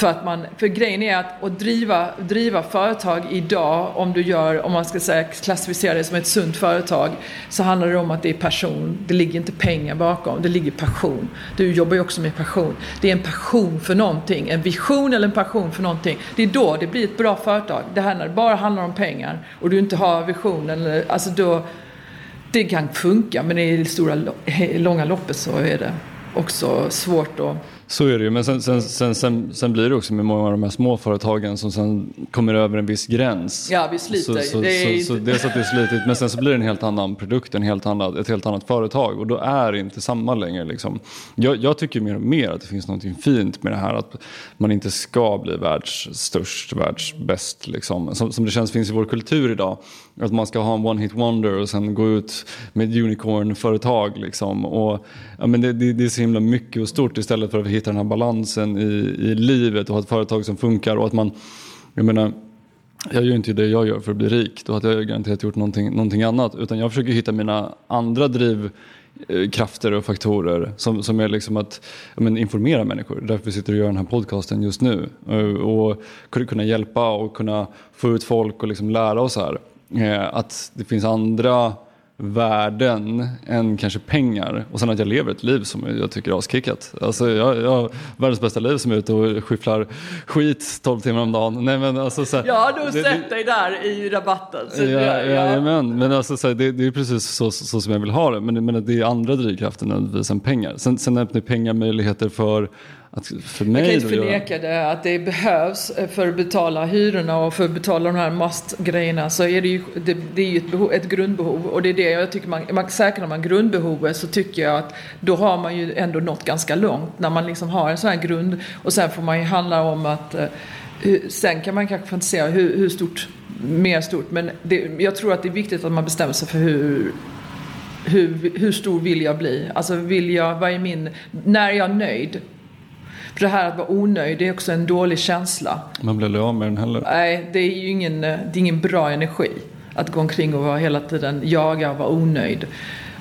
För, att man, för grejen är att, att driva, driva företag idag, om du gör, om man ska säga klassificera det som ett sunt företag, så handlar det om att det är passion. Det ligger inte pengar bakom, det ligger passion. Du jobbar ju också med passion. Det är en passion för någonting, en vision eller en passion för någonting. Det är då det blir ett bra företag. Det här när det bara handlar om pengar och du inte har vision, eller, alltså då, det kan funka, men i det stora, långa loppet så är det också svårt att så är det ju, men sen, sen, sen, sen, sen blir det också med många av de här små företagen som sen kommer över en viss gräns. Ja, vi sliter. Så, så, Det är så, så inte- dels att det är slitigt, men sen så blir det en helt annan produkt, en helt annat, ett helt annat företag och då är det inte samma längre. Liksom. Jag, jag tycker mer och mer att det finns något fint med det här att man inte ska bli världsstörst, världsbäst. Liksom. Som, som det känns finns i vår kultur idag. Att man ska ha en one hit wonder och sen gå ut med ett unicorn-företag. Liksom. Och, ja, men det, det, det är så himla mycket och stort istället för att hitta den här balansen i, i livet och ha ett företag som funkar och att man, jag menar, jag gör inte det jag gör för att bli rik. Då hade jag garanterat gjort någonting, någonting annat. Utan jag försöker hitta mina andra drivkrafter eh, och faktorer som, som är liksom att men, informera människor. Därför vi jag och gör den här podcasten just nu. Eh, och kunna- kunna hjälpa och kunna få ut folk och liksom lära oss här. Eh, Att det finns andra värden än kanske pengar. Och sen att jag lever ett liv som jag tycker är askickat. Alltså jag, jag har världens bästa liv som är ute och skyfflar skit 12 timmar om dagen. Nej, men alltså, så här, Jag har nog det- sett dig där i rabatten. Så Ja, jag- jag- Jajamän, men alltså, så här, det, det är precis så, så som jag vill ha det. Men, men det är andra drivkrafter än pengar. Sen, sen öppnar pengar möjligheter för, att, för mig Jag kan inte förneka det, att det behövs för att betala hyrorna och för att betala de här mastgrejerna så är det ju, det, det är ju ett, behov, ett grundbehov och det är det jag tycker man, man säkrar man grundbehovet så tycker jag att då har man ju ändå nått ganska långt när man liksom har en sån här grund och sen får man ju handla om att eh, Sen kan man kanske fantisera hur, hur stort, mer stort, men det, jag tror att det är viktigt att man bestämmer sig för hur, hur, hur stor vill jag bli? Alltså vill jag, vad är min, när är jag nöjd? För det här att vara onöjd, det är också en dålig känsla. Man blir aldrig av med den heller. Nej, det är ju ingen, det är ingen bra energi. Att gå omkring och vara hela tiden jaga och vara onöjd.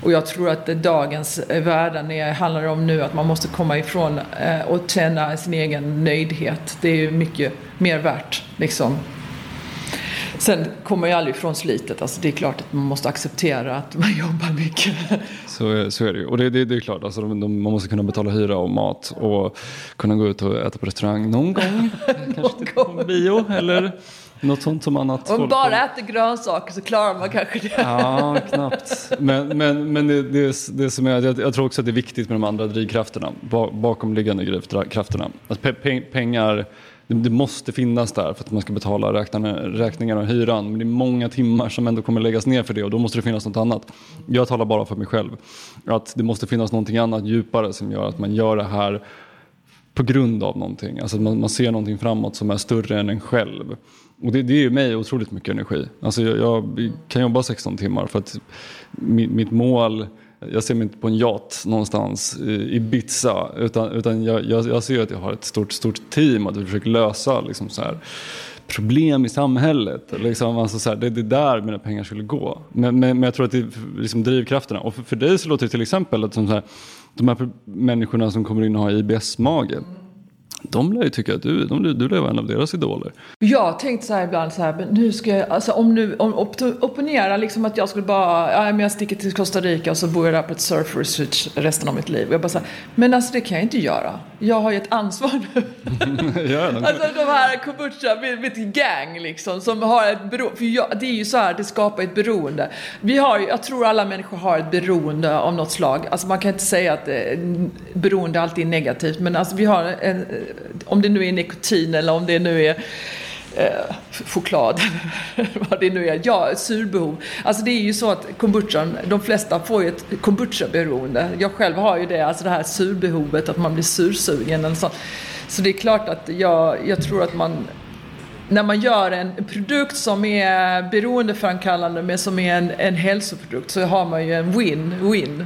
Och jag tror att dagens eh, världen är, handlar om nu att man måste komma ifrån eh, och känna sin egen nöjdhet. Det är ju mycket mer värt liksom. Sen kommer jag aldrig ifrån slitet. Alltså det är klart att man måste acceptera att man jobbar mycket. Så, är- så är det ju. Och det, det, det är klart, alltså, de, de, man måste kunna betala hyra och mat och kunna gå ut och äta på restaurang någon gång. Kanske titta på en bio eller något sånt som annat. Om man bara äter grönsaker så klarar man kanske det. Ja, knappt. Men, men, men det, det, det som är, jag, jag tror också att det är viktigt med de andra drivkrafterna, ba- bakomliggande drivkrafterna. Att pe, pe, pengar, det, det måste finnas där för att man ska betala räkningarna, och hyran. Men det är många timmar som ändå kommer läggas ner för det och då måste det finnas något annat. Jag talar bara för mig själv. Att det måste finnas någonting annat djupare som gör att man gör det här på grund av någonting. Alltså att man, man ser någonting framåt som är större än en själv. Och det, det ger mig otroligt mycket energi. Alltså jag, jag kan jobba 16 timmar för att mitt, mitt mål, jag ser mig inte på en yacht någonstans i Ibiza utan, utan jag, jag, jag ser att jag har ett stort, stort team att vi försöker lösa liksom så här, problem i samhället. Liksom, alltså så här, det, det är där mina pengar skulle gå. Men, men, men jag tror att det är liksom drivkrafterna. Och för, för dig så låter det till exempel att som så här, de här människorna som kommer in och har IBS-mage. De lär ju tycka att du, de, du lär vara en av deras idoler. Jag har tänkt så här ibland så här, men nu ska jag, alltså om nu, om op- opponera liksom att jag skulle bara, ja men jag sticker till Costa Rica och så bor jag där på ett surf Research resten av mitt liv. Och jag bara så här, men alltså det kan jag inte göra. Jag har ju ett ansvar nu. Alltså de här kombucha, mitt, gang liksom, som har ett beroende. För jag, det är ju så här, det skapar ett beroende. Vi har jag tror alla människor har ett beroende av något slag. Alltså man kan inte säga att eh, beroende alltid är negativt, men alltså vi har en, om det nu är nikotin eller om det nu är eh, choklad, vad det nu är. Ja, surbehov. Alltså det är ju så att kombuchan, de flesta får ju ett kombucha-beroende. Jag själv har ju det, alltså det här surbehovet, att man blir sursugen eller så. Så det är klart att jag, jag tror att man när man gör en produkt som är beroendeframkallande men som är en, en hälsoprodukt så har man ju en win-win.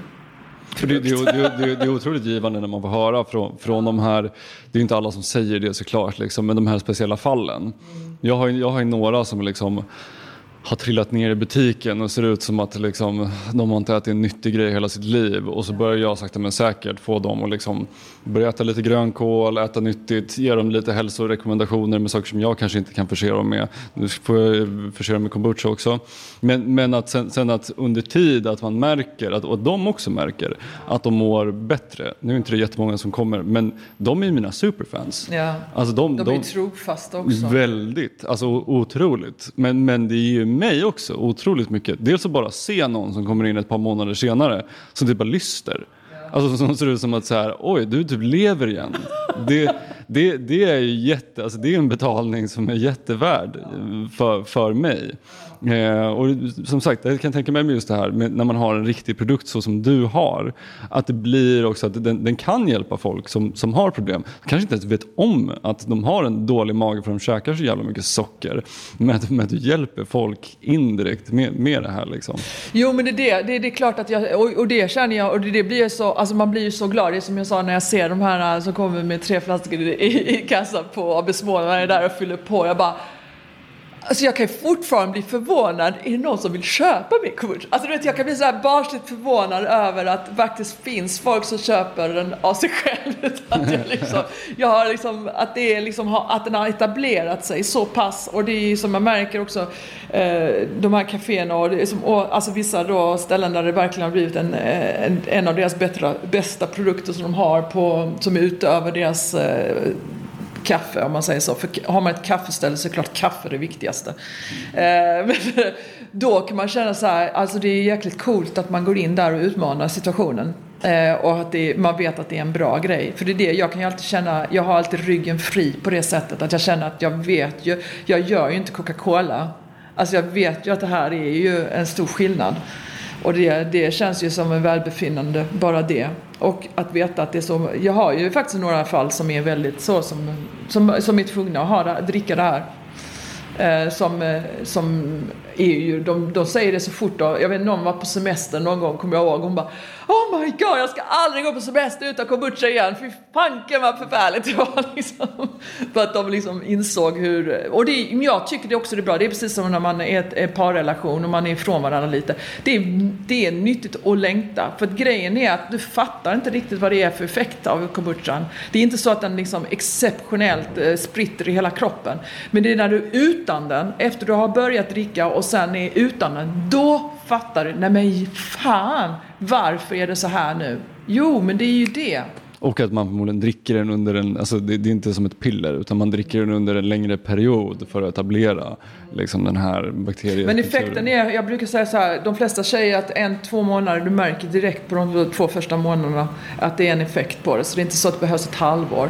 För det, det, det, det, det är otroligt givande när man får höra från, från de här, det är inte alla som säger det såklart, liksom, men de här speciella fallen. Jag har, ju- jag har ju några som liksom har trillat ner i butiken och ser ut som att liksom, de har inte ätit en nyttig grej hela sitt liv och så börjar jag sakta men säkert få dem att liksom börja äta lite grönkål, äta nyttigt, ge dem lite hälsorekommendationer med saker som jag kanske inte kan förse dem med. Nu får jag förse dem med kombucha också. Men, men att sen, sen att under tid att man märker, att, och att de också märker, att de mår bättre. Nu är inte det jättemånga som kommer, men de är mina superfans. Ja. Alltså de, De är ju trofasta också. Väldigt, alltså otroligt. Men, men det ger ju mig också otroligt mycket. Dels att bara se någon som kommer in ett par månader senare som typ bara lyster. Alltså som ser ut som att så här, oj du typ lever igen. Det, det, det är ju jätte, alltså det är en betalning som är jättevärd för, för mig. Eh, och som sagt, jag kan tänka mig med just det här med när man har en riktig produkt så som du har. Att det blir också att den, den kan hjälpa folk som, som har problem. Kanske inte ens vet om att de har en dålig mage för de käkar så jävla mycket socker. Men att, men att du hjälper folk indirekt med, med det här liksom. Jo men det är det, det, är- det är klart att jag, och, och det känner jag, och det, det blir jag så, alltså man blir ju så glad. Det är som jag sa när jag ser de här som kommer med tre flaskor i, i kassan på AB Småland, man är där och fyller på. Jag bara, Alltså jag kan fortfarande bli förvånad. Är det någon som vill köpa min kombucha? Alltså du vet, jag kan bli så här barnsligt förvånad över att det faktiskt finns folk som köper den av sig själv. Att, jag liksom, jag har liksom, att, det är liksom, att den har etablerat sig så pass. Och det är ju som jag märker också, eh, de här kaféerna och, det är som, och alltså vissa då ställen där det verkligen har blivit en, en, en av deras bättre, bästa produkter som de har på, som är utöver deras eh, kaffe om man säger så. För har man ett kaffeställe så är det klart kaffe det viktigaste. Eh, då kan man känna så här, alltså det är jäkligt coolt att man går in där och utmanar situationen. Eh, och att det, man vet att det är en bra grej. För det är det, jag kan ju alltid känna, jag har alltid ryggen fri på det sättet. Att jag känner att jag vet ju, jag gör ju inte Coca-Cola. Alltså jag vet ju att det här är ju en stor skillnad. Och det, det känns ju som en välbefinnande, bara det. Och att veta att det är så. Jag har ju faktiskt några fall som är väldigt så som, som, som är tvungna att ha, dricka det här. Eh, som, eh, som är ju, de, de säger det så fort då, jag vet någon var på semester någon gång kommer jag ihåg, hon bara Oh my god, jag ska aldrig gå på semester utan kombucha igen, fy fanken vad förfärligt det var liksom. För att de liksom insåg hur, och det, jag tycker det också är bra, det är precis som när man är ett, en parrelation och man är ifrån varandra lite. Det är, det är nyttigt att längta, för att grejen är att du fattar inte riktigt vad det är för effekt av kombuchan. Det är inte så att den liksom exceptionellt eh, spritter i hela kroppen, men det är när du är utan den, efter du har börjat dricka och sen är utan den, då fattar du, nej men fan, varför är det så här nu? Jo, men det är ju det. Och att man förmodligen dricker den under en, alltså det, det, är inte som ett piller utan man dricker den under en längre period för att etablera liksom den här bakterien. Men effekten är, jag brukar säga så här, de flesta säger att en, två månader, du märker direkt på de två första månaderna att det är en effekt på det. Så det är inte så att det behövs ett halvår.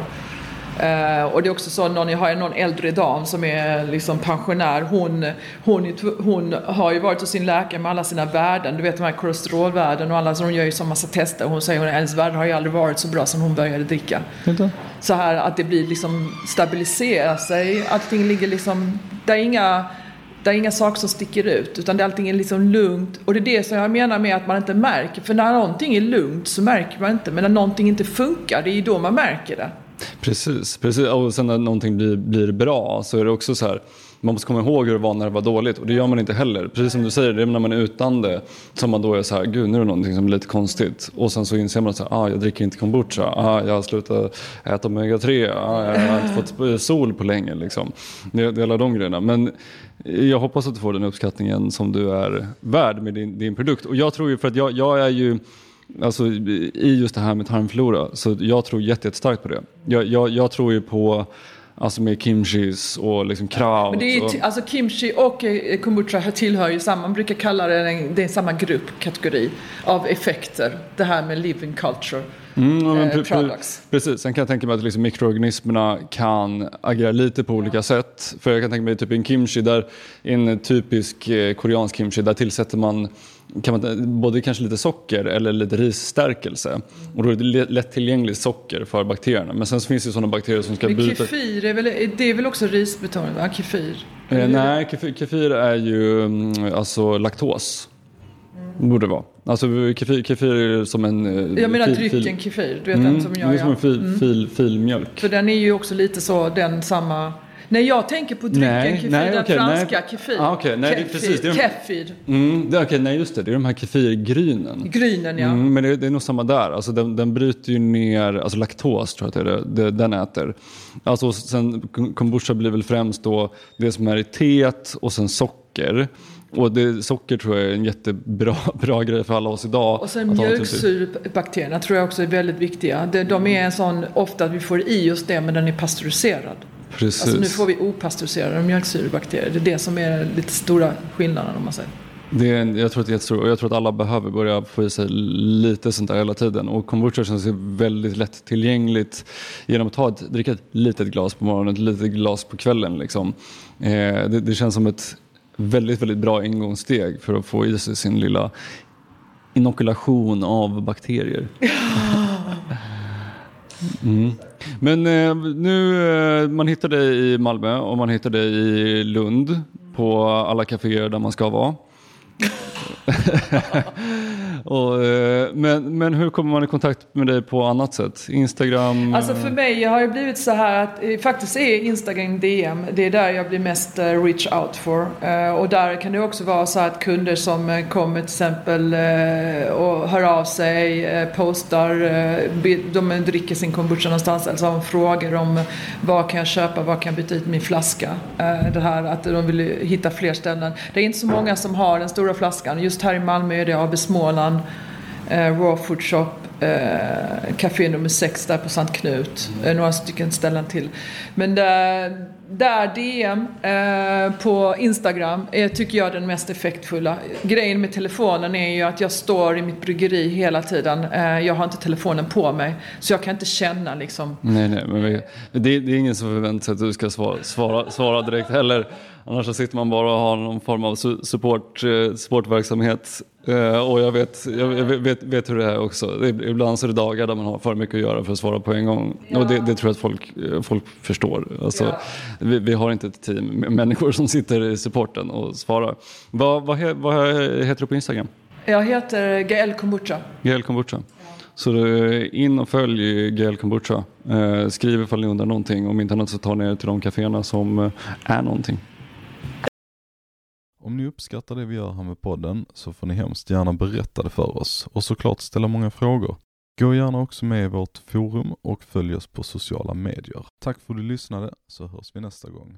Uh, och det är också så, någon, jag har någon äldre dam som är liksom pensionär. Hon, hon, hon har ju varit hos sin läkare med alla sina värden. Du vet de här kolesterolvärden och alla, så hon gör ju så massa tester. Hon säger att hennes värden har ju aldrig varit så bra som hon började dricka. Inte? Så här att det blir liksom stabilisera sig. Allting ligger liksom, det är inga det är inga saker som sticker ut utan det allting är liksom lugnt. Och det är det som jag menar med att man inte märker. För när någonting är lugnt så märker man inte. Men när någonting inte funkar, det är ju då man märker det. Precis, precis. och sen när någonting blir, blir bra så är det också så här man måste komma ihåg hur det var när det var dåligt och det gör man inte heller. Precis som du säger, det är när man är utan det som man då är så här, gud nu är det någonting som är lite konstigt. Och sen så inser man att ah, jag dricker inte kombucha, ah, jag har slutat äta omega-3, ah, jag har inte fått sol på länge. Liksom. Det, det är alla de grejerna. Men jag hoppas att du får den uppskattningen som du är värd med din, din produkt. Och jag tror ju, för att jag, jag är ju Alltså i just det här med tarmflora. Så jag tror jättestarkt på det. Jag, jag, jag tror ju på Alltså med kimchis och liksom kraut. Men det är, och... alltså kimchi och eh, kombucha tillhör ju samma, man brukar kalla det, det är samma grupp, kategori av effekter. Det här med living culture. Mm, eh, products. Precis, sen kan jag tänka mig att liksom mikroorganismerna kan agera lite på olika sätt. För jag kan tänka mig typ en kimchi, där, en typisk eh, koreansk kimchi, där tillsätter man kan man, både kanske lite socker eller lite risstärkelse. Och då är det lättillgängligt socker för bakterierna. Men sen så finns det sådana bakterier som ska Men byta... kefir är väl, det är väl också risbetonat? Va? Kefir? Eh, nej, kefir, kefir, är ju mm, alltså laktos. Mm. Borde vara. Alltså kefir, kefir är som en... Eh, jag menar fil, drycken kefir, du vet mm, den som jag gör. Det är som en fil, mm. fil, filmjölk. För den är ju också lite så, den samma Nej, jag tänker på drycken nej, kefir, nej, den okay, franska nej. kefir. Ah, okay, nej, kefir. Precis, det är de, kefir. Mm, det, okay, nej, just det. Det är de här kefirgrynen. Grynen, ja. Mm, men det, det, är nog samma där. Alltså, den, den bryter ju ner, alltså laktos tror jag att det är den äter. Alltså, sen kombucha blir väl främst då det som är i teet och sen socker. Och det, socker tror jag är en jättebra bra grej för alla oss idag. Och sen mjölksyrebakterierna tror jag också är väldigt viktiga. De är en sån, ofta att vi får i oss det men den är pasteuriserad. Precis. Alltså nu får vi opastöriserade mjölksyrebakterier. Det är det som är lite stora skillnaden om man säger. Det är, jag tror att det är jättestort och jag tror att alla behöver börja få i sig lite sånt där hela tiden. Och kombucha känns väldigt lättillgängligt genom att ta ett, dricka ett litet glas på morgonen, ett litet glas på kvällen. Liksom. Eh, det, det, känns som ett väldigt, väldigt bra ingångssteg för att få i sig sin lilla inokulation av bakterier. Mm. Men eh, nu, eh, man hittar dig i Malmö och man hittar dig i Lund på alla kaféer där man ska vara. Och, eh, men, men hur kommer man i kontakt med dig på annat sätt? Instagram? Alltså för mig har det blivit så här att eh, faktiskt är Instagram DM, det är där jag blir mest eh, reach out for. Eh, och där kan det också vara så att kunder som eh, kommer till exempel eh, och hör av sig, eh, postar, eh, de dricker sin kombucha någonstans, alltså har frågor om vad kan jag köpa, vad kan jag byta ut min flaska. Eh, det här att de vill hitta fler ställen. Det är inte så många som har den stora flaskan. Just här i Malmö är det AB Småland, eh, Raw Food Shop, eh, Café nummer 6 där på Sankt Knut. Eh, några stycken ställen till. Men där, där DM eh, på Instagram är, tycker jag, den mest effektfulla. Grejen med telefonen är ju att jag står i mitt bryggeri hela tiden. Eh, jag har inte telefonen på mig. Så jag kan inte känna liksom. Nej, nej, men det, det är ingen som förväntar sig att du ska svara, svara, svara direkt heller. Annars så sitter man bara och har någon form av su- support, eh, supportverksamhet. Eh, och jag vet, jag vet, vet hur det är också. Ibland så är det dagar där man har för mycket att göra för att svara på en gång. Och det, det tror jag att folk, eh, folk förstår. Alltså, vi, vi har inte ett team med människor som sitter i supporten och svarar. Vad, vad, vad heter du på Instagram? Jag heter Gael Kombucha. GL Kombucha. Så in och följ GL Kombucha. Skriv ifall ni undrar någonting. Om inte annat så tar ni er till de kaféerna som är någonting. Om ni uppskattar det vi gör här med podden så får ni hemskt gärna berätta det för oss och såklart ställa många frågor. Gå gärna också med i vårt forum och följ oss på sociala medier. Tack för att du lyssnade så hörs vi nästa gång.